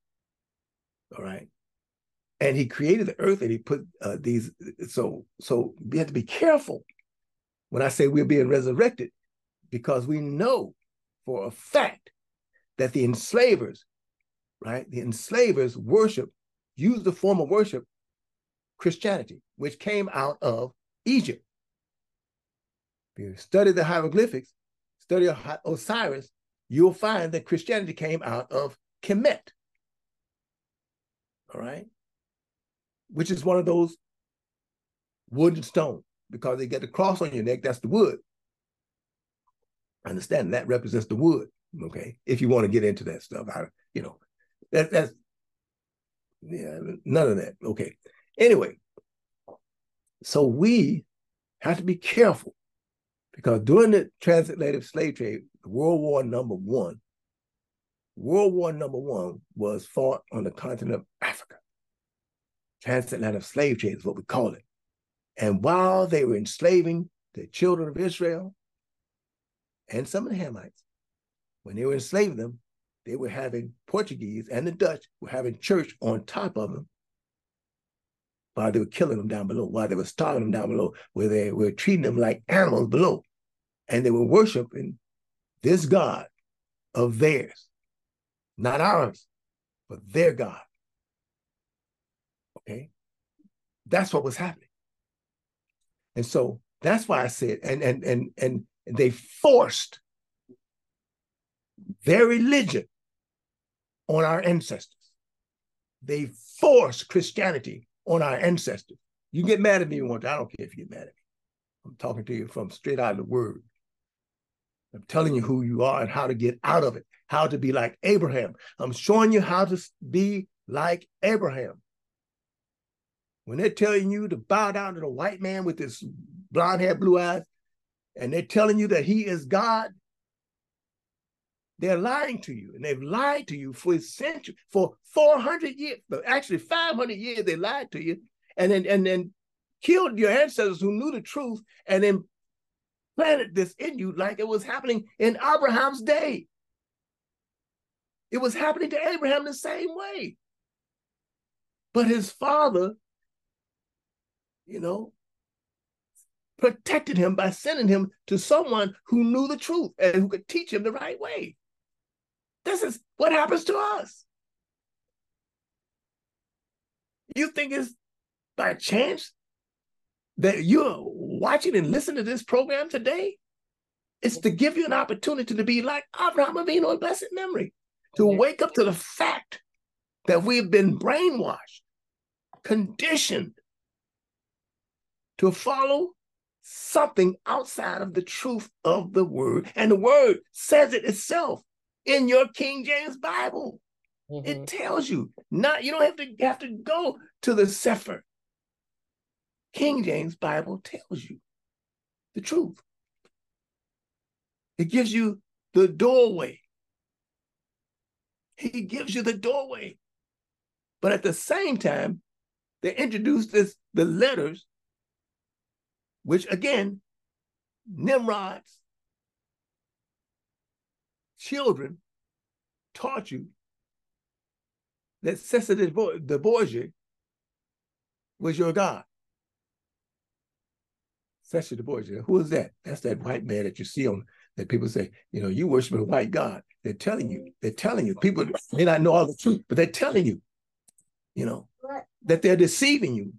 All right. And he created the earth and he put uh, these, so so we have to be careful when I say we're being resurrected, because we know for a fact that the enslavers, right, the enslavers worship, use the form of worship Christianity, which came out of Egypt. You study the hieroglyphics, study Osiris, you'll find that Christianity came out of Kemet. All right? Which is one of those wood and stone because they get the cross on your neck, that's the wood. Understand that represents the wood. Okay. If you want to get into that stuff, I, you know, that that's yeah, none of that. Okay. Anyway, so we have to be careful because during the transatlantic slave trade, World War number one, World War number one was fought on the continent of Africa. Transatlantic slave trade is what we call it. And while they were enslaving the children of Israel and some of the Hamites, when they were enslaving them, they were having Portuguese and the Dutch were having church on top of them. While they were killing them down below, while they were starving them down below, where they were treating them like animals below. And they were worshiping this God of theirs, not ours, but their God. Okay? That's what was happening. And so that's why I said, and and and and they forced their religion on our ancestors. They forced Christianity on our ancestors. You get mad at me to. I don't care if you get mad at me. I'm talking to you from straight out of the word. I'm telling you who you are and how to get out of it, how to be like Abraham. I'm showing you how to be like Abraham. When they're telling you to bow down to the white man with his blonde hair, blue eyes, and they're telling you that he is God, they're lying to you. And they've lied to you for centuries, for 400 years, actually 500 years, they lied to you and then, and then killed your ancestors who knew the truth and then planted this in you like it was happening in Abraham's day. It was happening to Abraham the same way. But his father you know, protected him by sending him to someone who knew the truth and who could teach him the right way. This is what happens to us. You think it's by chance that you're watching and listening to this program today? It's to give you an opportunity to be like Abraham Avinu in blessed memory, to wake up to the fact that we've been brainwashed, conditioned, to follow something outside of the truth of the word. And the word says it itself in your King James Bible. Mm-hmm. It tells you not, you don't have to have to go to the Sefer. King James Bible tells you the truth. It gives you the doorway. He gives you the doorway. But at the same time, they introduced this the letters which again, Nimrod's children taught you that Caesar de, Borgia was your God. Caesar de Borgia, who is that? That's that white man that you see on that people say, you know, you worship a white God. They're telling you, they're telling you. People may not know all the truth, but they're telling you, you know, that they're deceiving you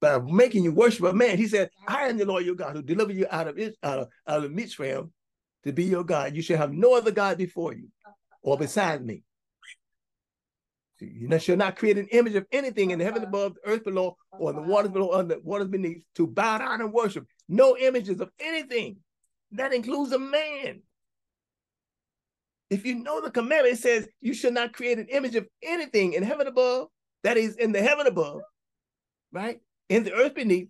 by making you worship a man. He said, I am the Lord your God who delivered you out of out of, out of Mitzrayim to be your God. You shall have no other God before you or beside me. You shall not create an image of anything in the heaven above, the earth below, or the waters below, under the waters beneath, to bow down and worship. No images of anything. That includes a man. If you know the commandment, it says you shall not create an image of anything in heaven above, that is in the heaven above, right? in the earth beneath,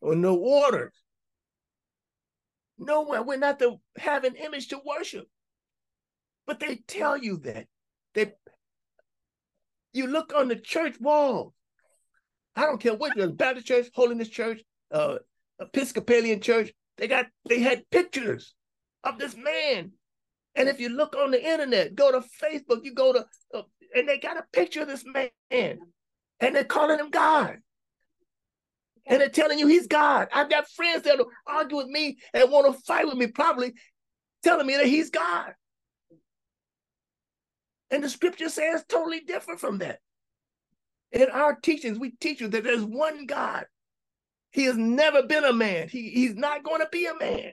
or no waters. Nowhere. We're not to have an image to worship. But they tell you that. They you look on the church wall. I don't care what Baptist church, Holiness church, uh, Episcopalian church, they got they had pictures of this man. And if you look on the internet, go to Facebook, you go to, uh, and they got a picture of this man, and they're calling him God and they're telling you he's God. I've got friends that'll argue with me and want to fight with me, probably telling me that he's God. And the scripture says totally different from that. In our teachings, we teach you that there's one God. He has never been a man. He, he's not going to be a man.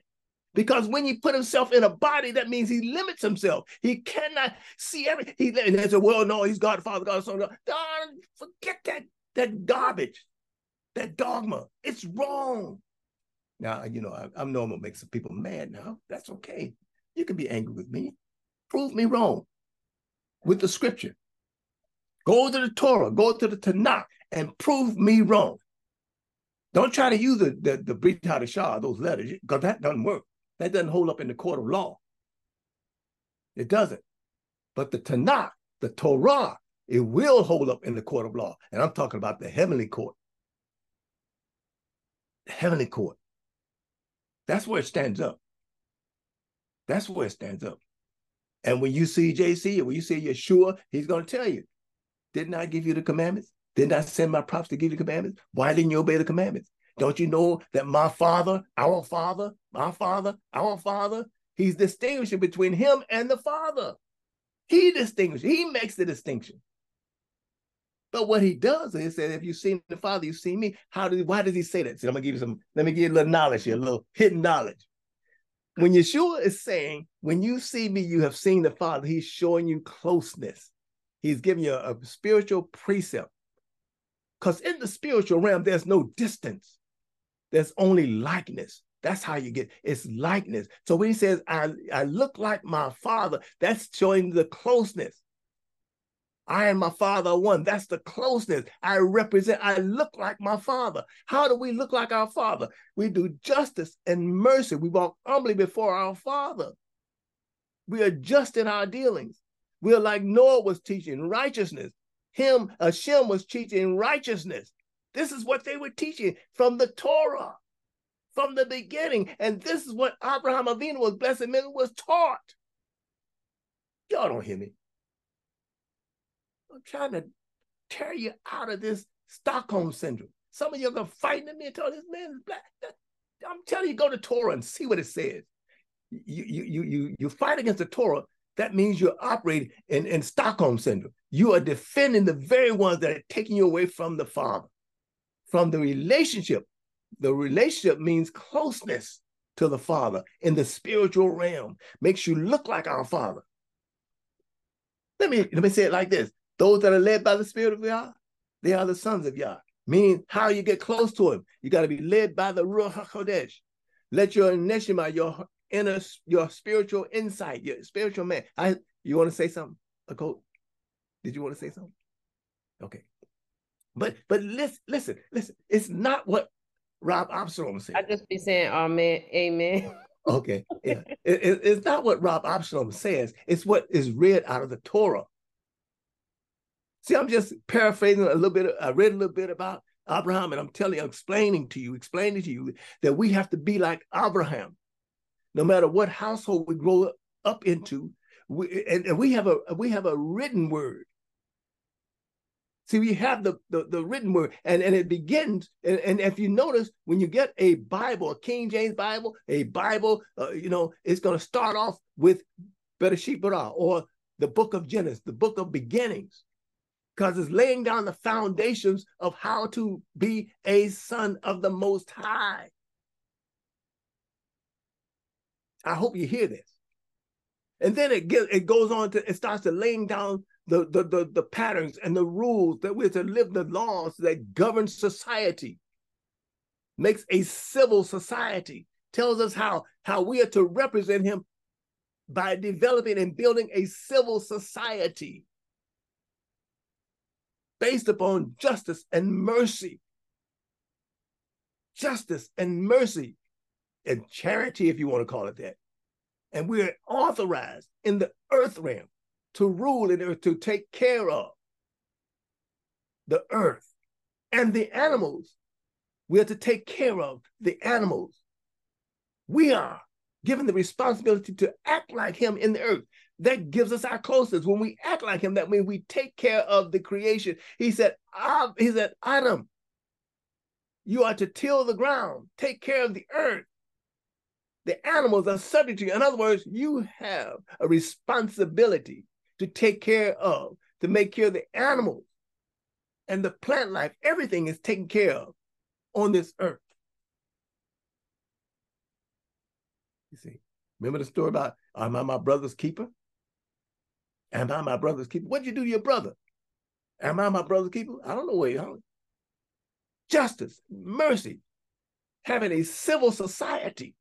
Because when he put himself in a body, that means he limits himself. He cannot see everything. He and they say, well, no, he's God, Father, God, Son, God. Darn, forget that, that garbage that dogma. It's wrong. Now, you know, I, am normal, make some people mad now. That's okay. You can be angry with me. Prove me wrong with the scripture. Go to the Torah, go to the Tanakh, and prove me wrong. Don't try to use the the, the Brit Hadashah, those letters, because that doesn't work. That doesn't hold up in the court of law. It doesn't. But the Tanakh, the Torah, it will hold up in the court of law. And I'm talking about the heavenly court heavenly court. That's where it stands up. That's where it stands up. And when you see JC, when you see Yeshua, he's going to tell you, didn't I give you the commandments? Didn't I send my prophets to give you commandments? Why didn't you obey the commandments? Don't you know that my father, our father, my father, our father, he's distinguishing between him and the father. He distinguishes, he makes the distinction. But what he does is that if you've seen the Father, you've seen me. How did why does he say that? I'm gonna give you some, let me give you a little knowledge here, a little hidden knowledge. When Yeshua is saying, when you see me, you have seen the Father, he's showing you closeness. He's giving you a, a spiritual precept. Because in the spiritual realm, there's no distance. There's only likeness. That's how you get it's likeness. So when he says, I, I look like my father, that's showing the closeness. I and my father are one. That's the closeness. I represent, I look like my father. How do we look like our father? We do justice and mercy. We walk humbly before our father. We are just in our dealings. We are like Noah was teaching righteousness. Him, Hashem was teaching righteousness. This is what they were teaching from the Torah, from the beginning. And this is what Abraham Avinu was blessed men was taught. Y'all don't hear me. I'm trying to tear you out of this Stockholm syndrome. Some of you are fighting me and tell this man is black. I'm telling you, go to Torah and see what it says. You you you you you fight against the Torah. That means you're operating in, in Stockholm syndrome. You are defending the very ones that are taking you away from the Father, from the relationship. The relationship means closeness to the Father in the spiritual realm. Makes you look like our Father. Let me let me say it like this: those that are led by the Spirit of Yah, they are the sons of Yah. Meaning, how you get close to Him, you got to be led by the Ruach Hakodesh. Let your neshama, your inner, your spiritual insight, your spiritual man. I, you want to say something? A quote? Did you want to say something? Okay. But but listen, listen, listen. It's not what Rob Avshalom said. I just be saying, Amen, Amen. Okay, yeah, it, it, it's not what Rob Avshalom says. It's what is read out of the Torah. See, I'm just paraphrasing a little bit. I read a little bit about Abraham, and I'm telling you, I'm explaining to you, explaining to you that we have to be like Abraham. No matter what household we grow up into, we, and, and we have a we have a written word. See, we have the, the, the, written word, and, and it begins. And, and if you notice, when you get a Bible, a King James Bible, a Bible, uh, you know, it's going to start off with Bereshit Bara or the book of Genesis, the book of beginnings because it's laying down the foundations of how to be a son of the Most High. I hope you hear this. And then it gets it goes on to it starts to laying down the, the, the, the patterns and the rules that we're to live the laws that govern society, makes a civil society, tells us how, how we are to represent him by developing and building a civil society based upon justice and mercy. Justice and mercy and charity, if you want to call it that. And we're authorized in the earth realm to rule in earth, to take care of the earth and the animals. We are to take care of the animals. We are given the responsibility to act like him in the earth that gives us our closeness. When we act like him, that means we take care of the creation. He said, he said, Adam, you are to till the ground, take care of the earth. The animals are subject to you. In other words, you have a responsibility to take care of, to make care of the animals and the plant life. Everything is taken care of on this earth. You see, remember the story about am I my brother's keeper? Am I my brother's keeper? What'd you do to your brother? Am I my brother's keeper? I don't know where you're Justice, mercy, having a civil society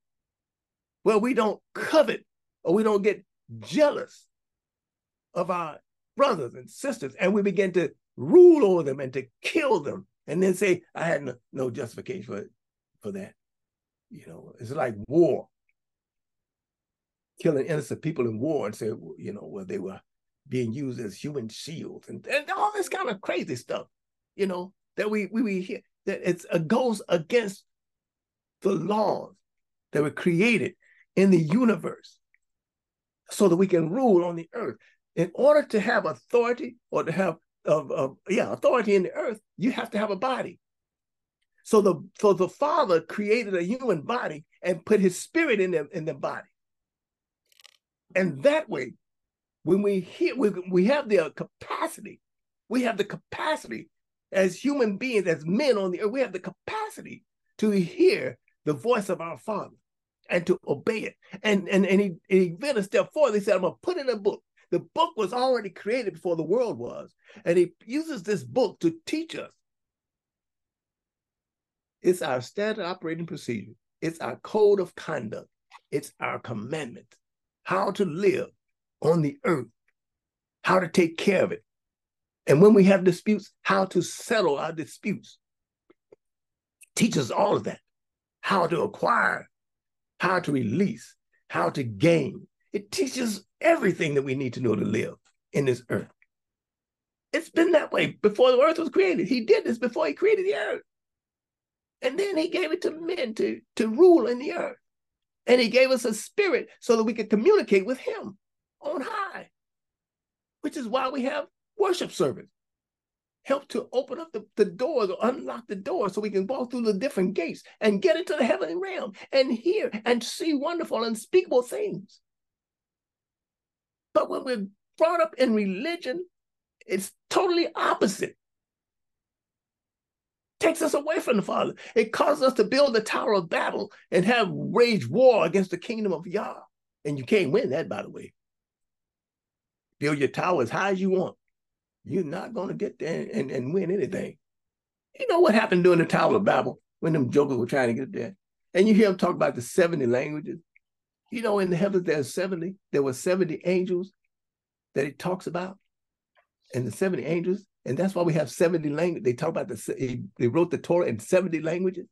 where we don't covet or we don't get jealous of our brothers and sisters and we begin to rule over them and to kill them and then say, I had no, no justification for, for that. You know, it's like war. Killing innocent people in war and say, you know, well, they were being used as human shields and, and all this kind of crazy stuff, you know, that we we, we hear that it's it goes against the laws that were created in the universe so that we can rule on the earth. In order to have authority or to have of, of yeah, authority in the earth, you have to have a body. So the so the Father created a human body and put his spirit in them in the body. And that way, when we hear we, we have the uh, capacity, we have the capacity as human beings, as men on the earth, we have the capacity to hear the voice of our Father and to obey it. And and, and he, he went a step forward. He said, I'm gonna put in a book. The book was already created before the world was. And he uses this book to teach us it's our standard operating procedure. It's our code of conduct. It's our commandment. How to live on the earth, how to take care of it. And when we have disputes, how to settle our disputes. Teaches all of that. How to acquire, how to release, how to gain. It teaches everything that we need to know to live in this earth. It's been that way before the earth was created. He did this before he created the earth. And then he gave it to men to, to rule in the earth. And he gave us a spirit so that we could communicate with him on high, which is why we have worship service. Help to open up the, the doors or unlock the doors so we can walk through the different gates and get into the heavenly realm and hear and see wonderful, unspeakable things. But when we're brought up in religion, it's totally opposite takes us away from the Father. It causes us to build the Tower of Babel and have wage war against the kingdom of Yah. And you can't win that, by the way. Build your tower as high as you want. You're not going to get there and, and win anything. You know what happened during the Tower of Babel when them jokers were trying to get there? And you hear them talk about the 70 languages. You know, in the heavens, there's 70, there were 70 angels that it talks about. And the 70 angels, and that's why we have 70 languages. They talk about the they wrote the Torah in 70 languages.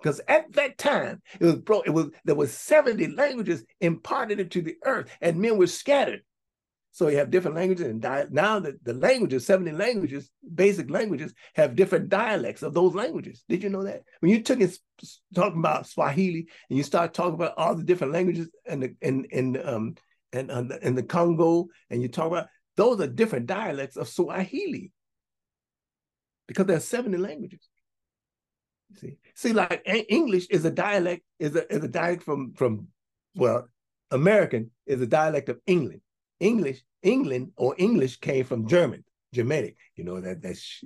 Because at that time, it was brought, it was there was 70 languages imparted into the earth, and men were scattered. So you have different languages and di- now the, the languages, 70 languages, basic languages, have different dialects of those languages. Did you know that? When you took it talking about Swahili and you start talking about all the different languages and the in in um and in, in the Congo, and you talk about those are different dialects of Swahili because there are 70 languages. See, see, like English is a dialect, is a, is a dialect from, from, well, American is a dialect of England. English, England or English came from German, Germanic. You know, that that's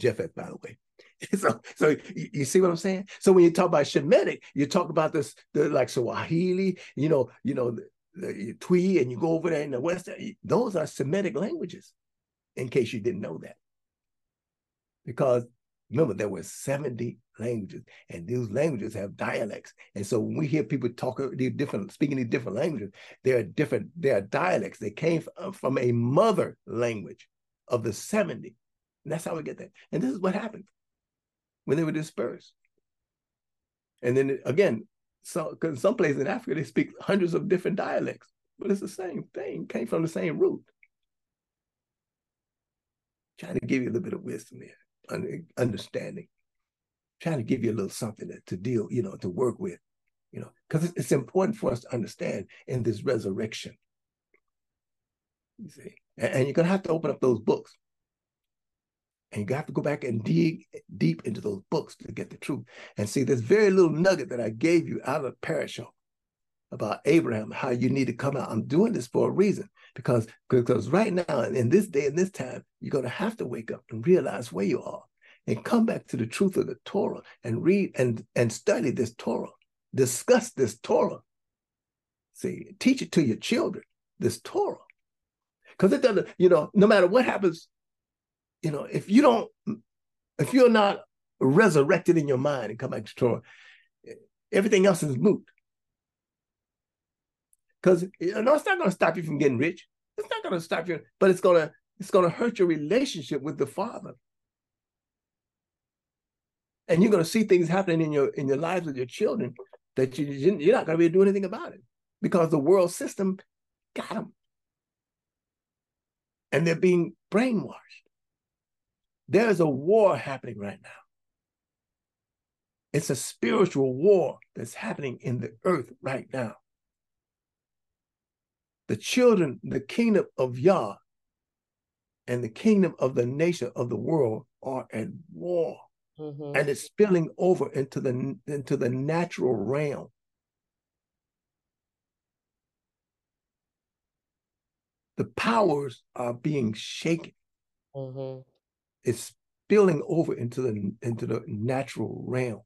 Japheth, by the way. so, so you, see what I'm saying? So when you talk about Shemitic, you talk about this, the like Swahili, you know, you know, the, the Twi, and you go over there in the West. Those are Semitic languages. In case you didn't know that, because remember there were 70 languages and these languages have dialects. And so when we hear people talk these different speaking these different languages there are different there are dialects. They came uh, from a mother language of the 70 and that's how we get that. And this is what happened. When they were dispersed. And then again so because some places in africa they speak hundreds of different dialects but it's the same thing came from the same root. Trying to give you a little bit of wisdom there understanding, trying to give you a little something to, deal, you know, to work with, you know, because it's important for us to understand in this resurrection. You see, and, you're gonna have to open up those books. And you have to go back and dig deep into those books to get the truth. And see, this very little nugget that I gave you out of parashah about Abraham, how you need to come out. I'm doing this for a reason because because right now in this day and this time you're going to have to wake up and realize where you are and come back to the truth of the torah and read and and study this torah discuss this torah. See teach it to your children this torah. Because it doesn't you know no matter what happens you know if you don't if you're not resurrected in your mind and come back to torah everything else is moot because you know, it's not going to stop you from getting rich. It's not going to stop you, but it's going to it's going to hurt your relationship with the Father. And you're going to see things happening in your in your lives with your children that you you're not going to be able to do anything about it because the world system got them, and they're being brainwashed. There's a war happening right now. It's a spiritual war that's happening in the earth right now the children, the kingdom of Yah, and the kingdom of the nation of the world are at war. hmm And it's spilling over into the into the natural realm. The powers are being shaken. hmm It's spilling over into the into the natural realm.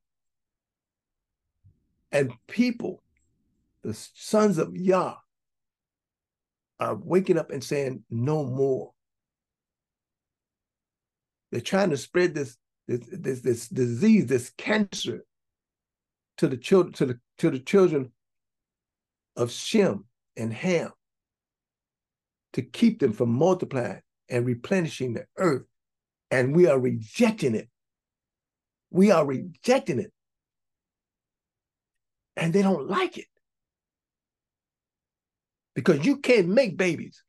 And people, the sons of Yah, are waking up and saying, no more. They're trying to spread this this this, this disease, this cancer to the children, to the to the children of Shem and Ham to keep them from multiplying and replenishing the earth. And we are rejecting it. We are rejecting it. And they don't like it. Because you can't make babies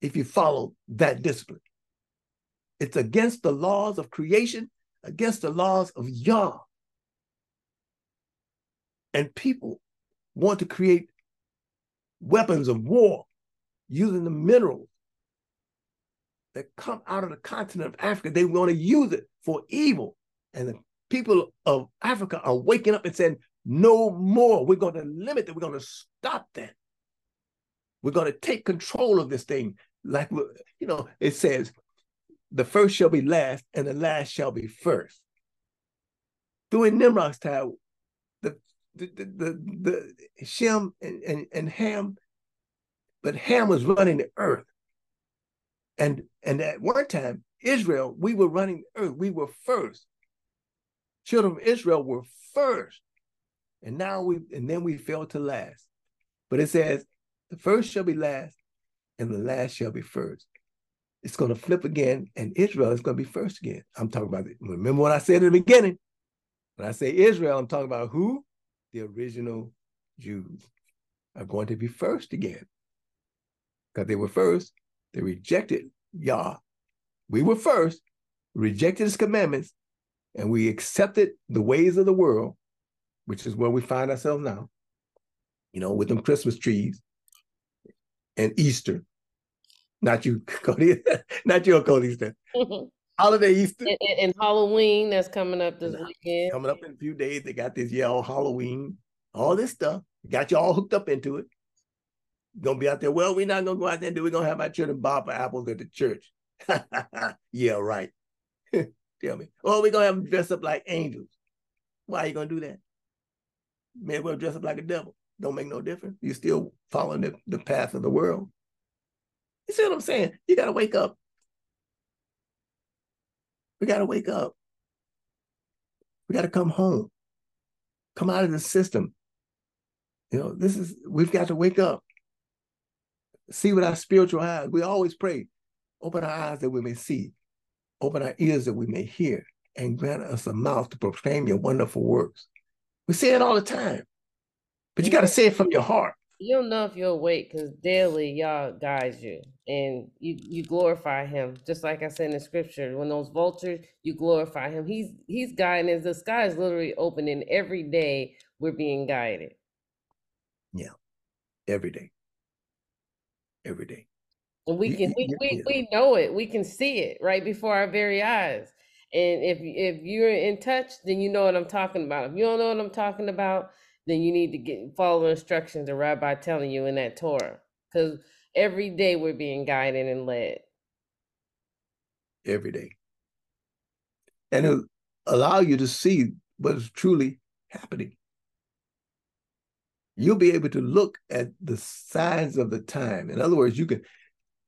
if you follow that discipline. It's against the laws of creation, against the laws of Yah. And people want to create weapons of war using the minerals that come out of the continent of Africa. They want to use it for evil. And the people of Africa are waking up and saying, no more. We're going to limit it. We're going to stop that. We're going to take control of this thing. Like, you know, it says, the first shall be last and the last shall be first. During Nimrod's time, the the the, the, Shem and, and, and Ham, but Ham was running the earth. And and at one time, Israel, we were running the earth. We were first. Children of Israel were first. And now we and then we fell to last. But it says, the first shall be last, and the last shall be first it's going to flip again, and Israel is going to be first again. I'm talking about it. Remember what I said in the beginning? When I say Israel, I'm talking about who? The original Jews are going to be first again. Because they were first, they rejected Yah. We were first, rejected his commandments, and we accepted the ways of the world, which is where we find ourselves now, you know, with them Christmas trees and Easter not you, Cody. Not you, Cody. Easter. Holiday Easter. And, and- and Halloween that's coming up this weekend. Coming up in a few days. They got this yellow Halloween, all this stuff. Got you all hooked up into it. Gonna be out there. Well, we're not gonna go out there and do. We're gonna have our children bob for apples at the church. yeah, right. Tell me. Oh, we're gonna have them dress up like angels. Why are you gonna do that? May as well dress up like a devil. Don't make no difference. You're still following the, the path of the world. You see what I'm saying? You got to wake up. We got to wake up. We got to come home. Come out of the system. You know, this is, we've got to wake up. See with our spiritual eyes. We always pray, open our eyes that we may see, open our ears that we may hear, and grant us a mouth to proclaim your wonderful works. We say it all the time, but you got to say it from your heart. You don't know if you're awake because daily Yah guides you and you you glorify him. Just like I said in the scripture, when those vultures, you glorify him. He's he's guiding us. The sky is literally opening every day. We're being guided. Yeah. Every day. Every day. And we can we, we, we know it. We can see it right before our very eyes. And if if you're in touch, then you know what I'm talking about. If you don't know what I'm talking about, then you need to get follow instructions the rabbi telling you in that Torah. Because every day we're being guided and led. every day. And it'll allow you to see what is truly happening. You'll be able to look at the signs of the time. In other words, you can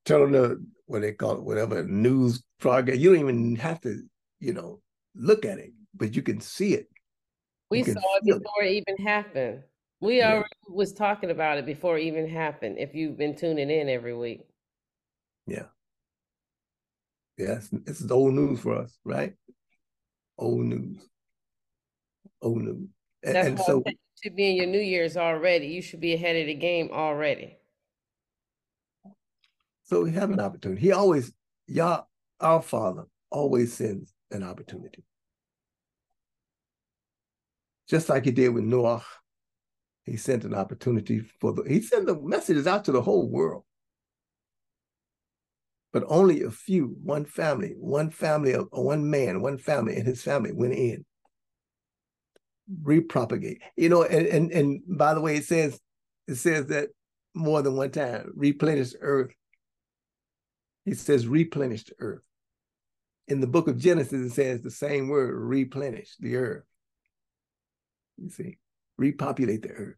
turn on the what they call it, whatever news program. You don't even have to, you know, look at it, but you can see it. We saw it before it even happened. We Yeah. already was talking about it before it even happened. If you've been tuning in every week. Yeah. Yes, it's, is old news for us, right? Old news. Old news. And, That's and so you should be in your New Year's already. You should be ahead of the game already. So we have an opportunity. He always, Yah, our Father, always sends an opportunity. Just like he did with Noah, he sent an opportunity for the, he sent the messages out to the whole world. but only a few, one family, one family of one man, one family and his family went in. Repropagate. You know, and and, and by the way, it says it says that more than one time, replenish earth. He says replenish the earth. In the book of Genesis, it says the same word, replenish the earth. You see, repopulate the earth.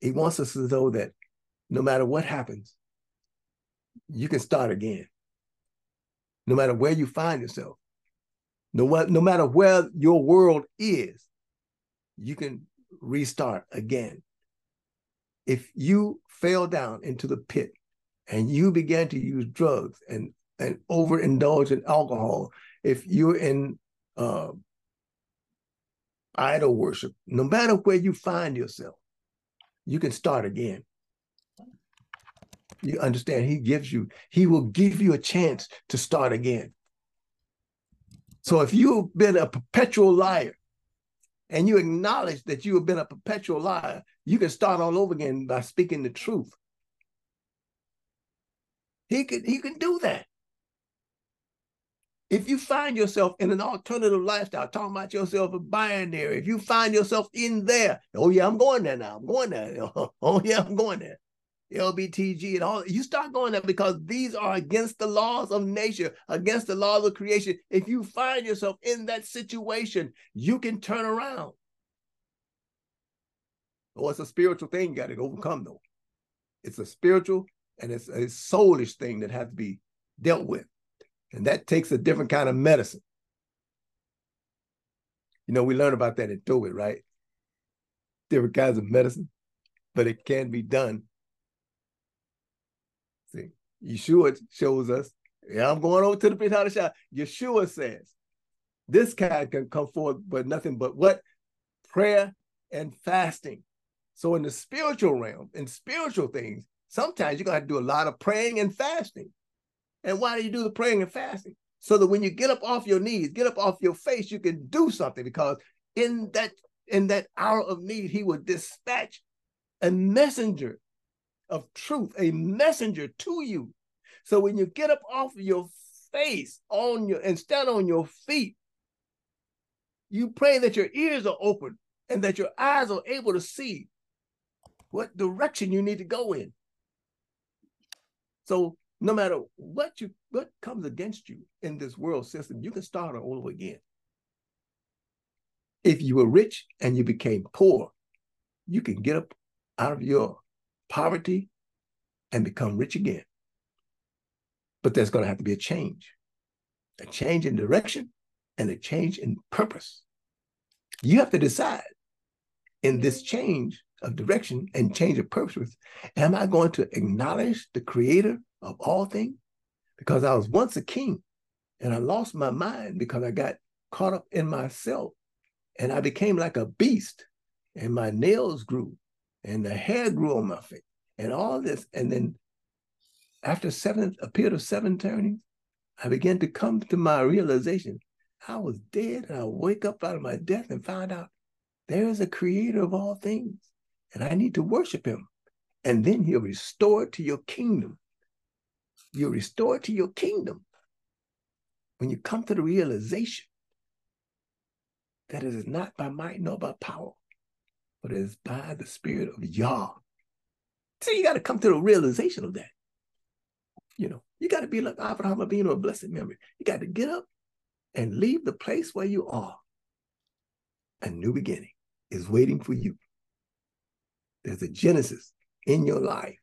He wants us to know that no matter what happens, you can start again. No matter where you find yourself, no, no matter where your world is, you can restart again. If you fell down into the pit and you began to use drugs and, and overindulge in alcohol, if you're in uh, idol worship, no matter where you find yourself, you can start again. You understand? He gives you, he will give you a chance to start again. So if you've been a perpetual liar and you acknowledge that you have been a perpetual liar, you can start all over again by speaking the truth. He can, he can do that. If you find yourself in an alternative lifestyle, talking about yourself a binary, if you find yourself in there, oh yeah, I'm going there now. I'm going there. Oh yeah, I'm going there. LBTG and all, you start going there because these are against the laws of nature, against the laws of creation. If you find yourself in that situation, you can turn around. Oh, it's a spiritual thing you got to overcome, though. It's a spiritual and it's a soulish thing that has to be dealt with. And that takes a different kind of medicine. You know, we learn about that in Tobit, right? Different kinds of medicine, but it can be done. See, Yeshua shows us, yeah, I'm going over to the the shot. Yeshua says, this kind can come forth, but nothing but what? Prayer and fasting. So in the spiritual realm, in spiritual things, sometimes you're going to, have to do a lot of praying and fasting. And why do you do the praying and fasting? So that when you get up off your knees, get up off your face, you can do something because in that in that hour of need, he will dispatch a messenger of truth, a messenger to you. So when you get up off your face on your and stand on your feet, you pray that your ears are open and that your eyes are able to see what direction you need to go in. So no matter what you what comes against you in this world system, you can start all over again. If you were rich and you became poor, you can get up out of your poverty and become rich again. But there's going to have to be a change, a change in direction and a change in purpose. You have to decide in this change of direction and change of purpose, am I going to acknowledge the creator of all things because I was once a king and I lost my mind because I got caught up in myself and I became like a beast and my nails grew and the hair grew on my face and all this. And then after seven, a period of seven turnings, I began to come to my realization I was dead and I wake up out of my death and find out there is a creator of all things and I need to worship him. And then he'll restore to your kingdom you're restored to your kingdom when you come to the realization that it is not by might nor by power, but it is by the spirit of Yah. So you got to come to the realization of that. You know, you got to be like Abraham Avinu, a blessed memory. You got to get up and leave the place where you are. A new beginning is waiting for you. There's a Genesis in your life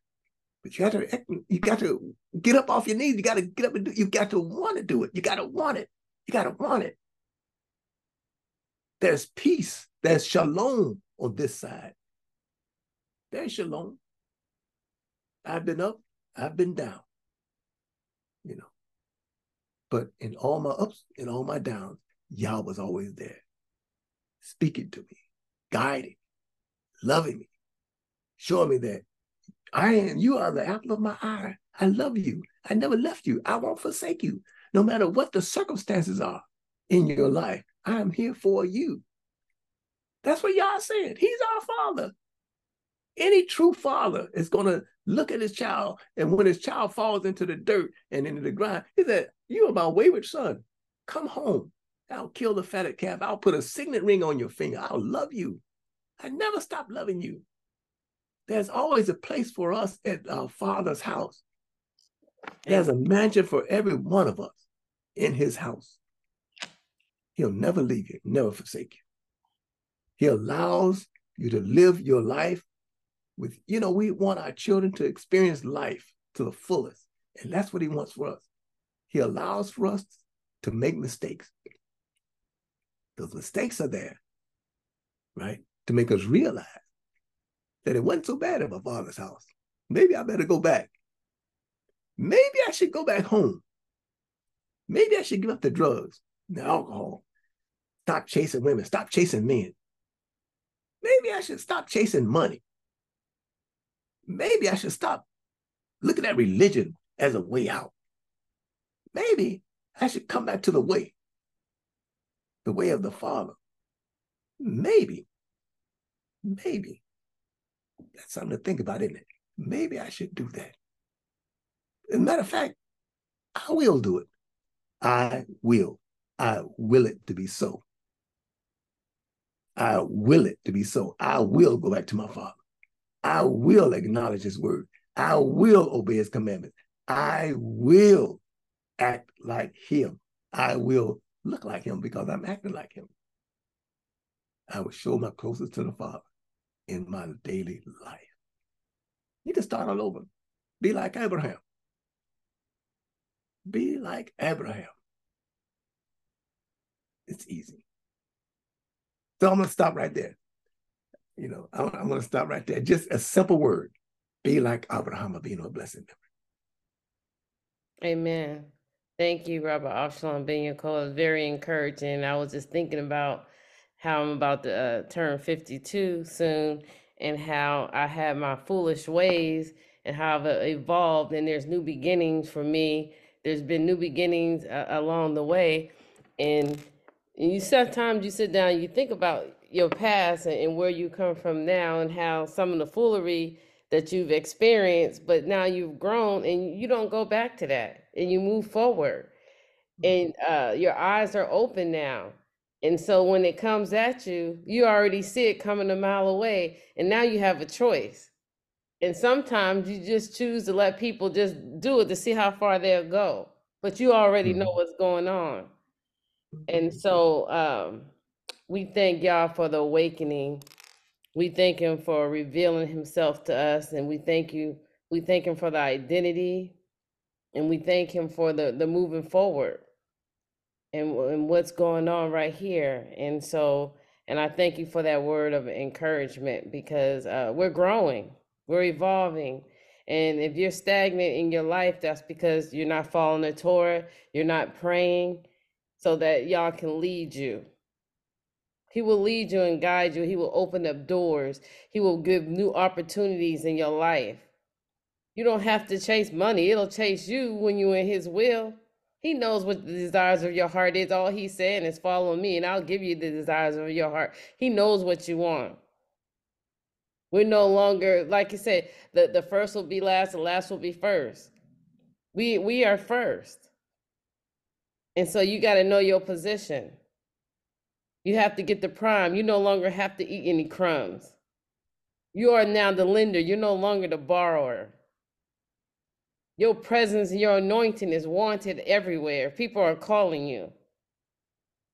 but you got to you got to get up off your knees. You got to get up and do. You got to want to do it. You got to want it. You got to want it. There's peace. There's shalom on this side. There's shalom. I've been up. I've been down. You know. But in all my ups and all my downs, Yah was always there, speaking to me, guiding, loving me, showing me that I am, you are the apple of my eye. I love you. I never left you. I won't forsake you. No matter what the circumstances are in your life, I am here for you. That's what Yah said. He's our father. Any true father is going to look at his child. And when his child falls into the dirt and into the ground, he said, You are my wayward son. Come home. I'll kill the fatted calf. I'll put a signet ring on your finger. I'll love you. I never stop loving you. There's always a place for us at our Father's house. There's a mansion for every one of us in his house. He'll never leave you, never forsake you. He allows you to live your life with, you know, we want our children to experience life to the fullest. And that's what he wants for us. He allows for us to make mistakes. Those mistakes are there, right? To make us realize that it wasn't so bad at my father's house. Maybe I better go back. Maybe I should go back home. Maybe I should give up the drugs, the alcohol, stop chasing women, stop chasing men. Maybe I should stop chasing money. Maybe I should stop looking at religion as a way out. Maybe I should come back to the way, the way of the Father. Maybe, maybe. That's something to think about, isn't it? Maybe I should do that. As a matter of fact, I will do it. I will. I will it to be so. I will it to be so. I will go back to my father. I will acknowledge his word. I will obey his commandments. I will act like him. I will look like him because I'm acting like him. I will show my closest to the Father in my daily life. You to start all over. Be like Abraham. Be like Abraham. It's easy. So I'm going to stop right there. You know, I'm, I'm going to stop right there. Just a simple word. Be like Abraham Avinu, a blessed. Amen. Thank you, Rabbi Avshalom being your call very encouraging. I was just thinking about how I'm about to uh, turn 52 soon and how I had my foolish ways and how I've evolved and there's new beginnings for me. There's been new beginnings uh, along the way. And and you sometimes you sit down, you think about your past and, and where you come from now and how some of the foolery that you've experienced, but now you've grown and you don't go back to that and you move forward. And uh, your eyes are open now. And so when it comes at you, you already see it coming a mile away. And now you have a choice. And sometimes you just choose to let people just do it to see how far they'll go. But you already know what's going on. And so um, we thank God for the awakening. We thank him for revealing himself to us. And we thank you. We thank him for the identity. And we thank him for the, the moving forward and, and what's going on right here. And so, and I thank you for that word of encouragement because uh, we're growing, we're evolving. And if you're stagnant in your life, that's because you're not following the Torah, you're not praying, so that Yah can lead you. He will lead you and guide you. He will open up doors. He will give new opportunities in your life. You don't have to chase money. It'll chase you when you're in his will. He knows what the desires of your heart is. All he's saying is follow me and I'll give you the desires of your heart. He knows what you want. We're no longer, like you said, the, the first will be last, the last will be first. We we are first. And so you got to know your position. You have to get the prime. You no longer have to eat any crumbs. You are now the lender. You're no longer the borrower. Your presence and your anointing is wanted everywhere. People are calling you.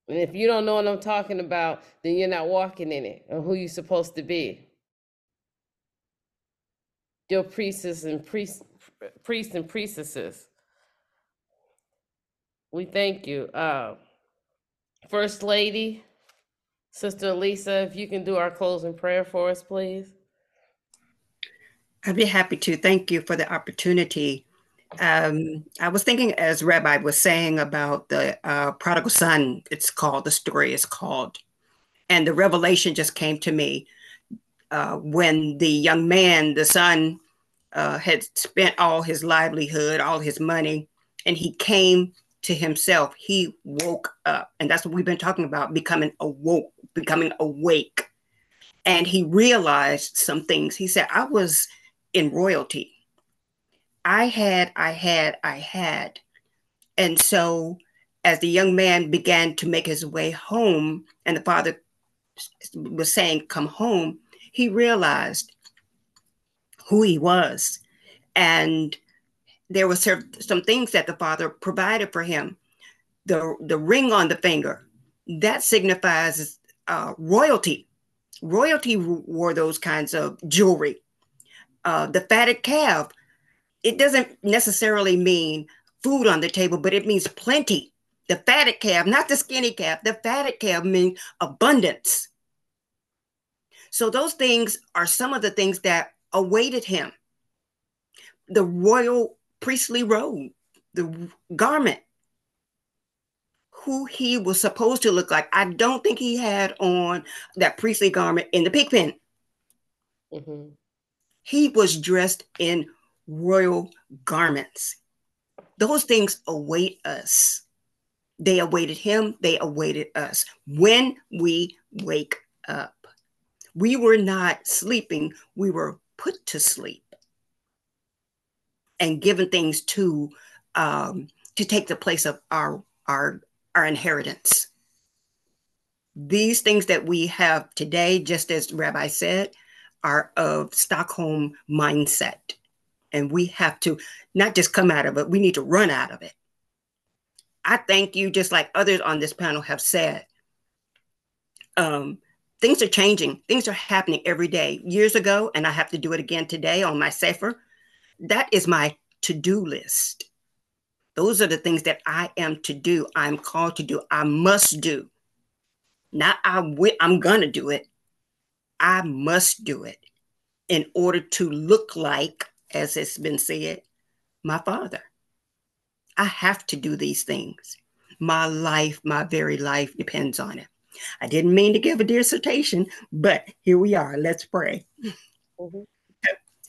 And if you don't know what I'm talking about, then you're not walking in it or who you're supposed to be. Your priests and priests, priests and priestesses. We thank you. Uh, First Lady, Sister Aliza, if you can do our closing prayer for us, please. I'd be happy to. Thank you for the opportunity. Um, I was thinking, as Rabbi was saying about the uh, prodigal son, it's called, the story is called. And the revelation just came to me uh, when the young man, the son, uh, had spent all his livelihood, all his money, and he came to himself, he woke up. And that's what we've been talking about becoming awoke, becoming awake. And he realized some things. He said, I was in royalty. I had, I had, I had. And so as the young man began to make his way home, and the father was saying, Come home, he realized who he was. And there were some things that the father provided for him. The, the ring on the finger, that signifies uh, royalty. Royalty wore those kinds of jewelry. Uh, the fatted calf, it doesn't necessarily mean food on the table, but it means plenty. The fatted calf, not the skinny calf, the fatted calf means abundance. So those things are some of the things that awaited him. The royal priestly robe, the garment, who he was supposed to look like. I don't think he had on that priestly garment in the pig pen. Mm-hmm. He was dressed in royal garments. Those things await us. They awaited him, they awaited us when we wake up. We were not sleeping, we were put to sleep and given things to um, to take the place of our our our inheritance. These things that we have today, just as Rabbi said, are of Stockholm mindset. And we have to not just come out of it, we need to run out of it. I thank you, just like others on this panel have said. Um, things are changing, things are happening every day. Years ago, and I have to do it again today on my safer, that is my to do list. Those are the things that I am to do. I'm called to do. I must do. Not I w- I'm to do it. I must do it in order to look like, as it's been said, my father. I have to do these things. My life, my very life depends on it. I didn't mean to give a dissertation, but here we are. Let's pray. Mm-hmm.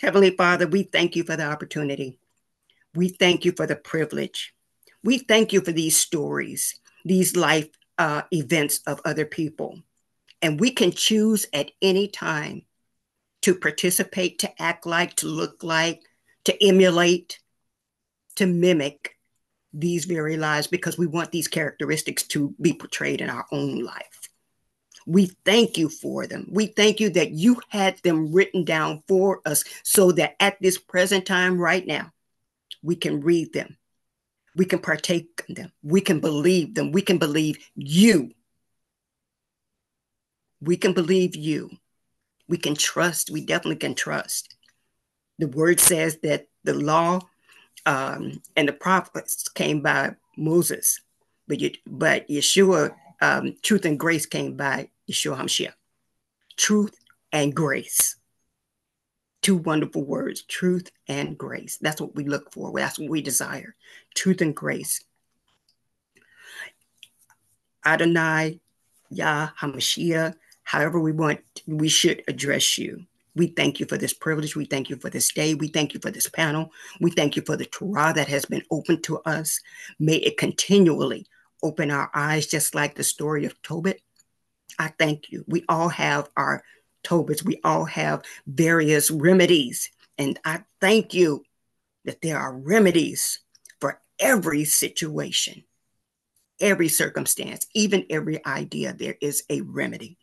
Heavenly Father, we thank you for the opportunity. We thank you for the privilege. We thank you for these stories, these life uh, events of other people. And we can choose at any time to participate, to act like, to look like, to emulate, to mimic these very lives because we want these characteristics to be portrayed in our own life. We thank you for them. We thank you that you had them written down for us so that at this present time, right now, we can read them. We can partake in them. We can believe them. We can believe you. We can believe you. We can trust. We definitely can trust. The word says that the law um, and the prophets came by Moses, but you, but Yeshua, um, truth and grace came by Yeshua HaMashiach. Truth and grace. Two wonderful words, truth and grace. That's what we look for. That's what we desire. Truth and grace. Adonai, Yah, HaMashiach, however we want, we should address you. We thank you for this privilege. We thank you for this day. We thank you for this panel. We thank you for the Torah that has been opened to us. May it continually open our eyes, just like the story of Tobit I thank you. We all have our Tobits, we all have various remedies. And I thank you that there are remedies for every situation, every circumstance, even every idea. There is a remedy.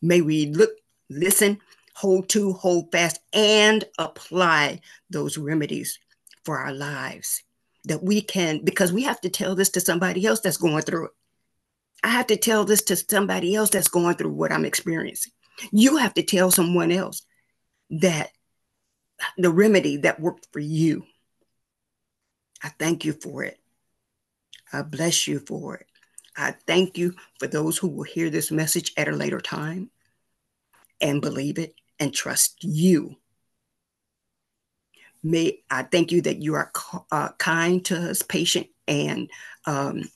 May we look, listen, hold to, hold fast, and apply those remedies for our lives. That we can, because we have to tell this to somebody else that's going through it. I have to tell this to somebody else that's going through what I'm experiencing. You have to tell someone else that the remedy that worked for you. I thank you for it. I bless you for it. I thank you for those who will hear this message at a later time and believe it and trust you. May I thank you that you are uh, kind to us, patient, and um,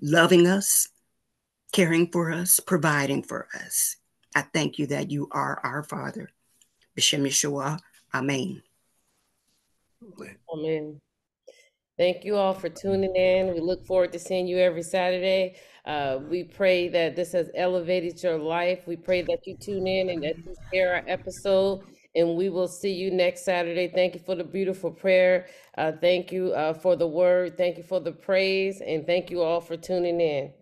loving us, caring for us, providing for us. I thank you that you are our Father. B'Shem Yeshua. Amen. Amen. Thank you all for tuning in. We look forward to seeing you every Saturday. Uh, we pray that this has elevated your life. We pray that you tune in and that you share our episode and we will see you next Saturday. Thank you for the beautiful prayer. Uh, thank you uh, for the word. Thank you for the praise, and thank you all for tuning in.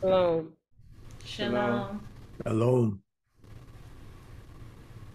Shalom. Shalom. Shalom.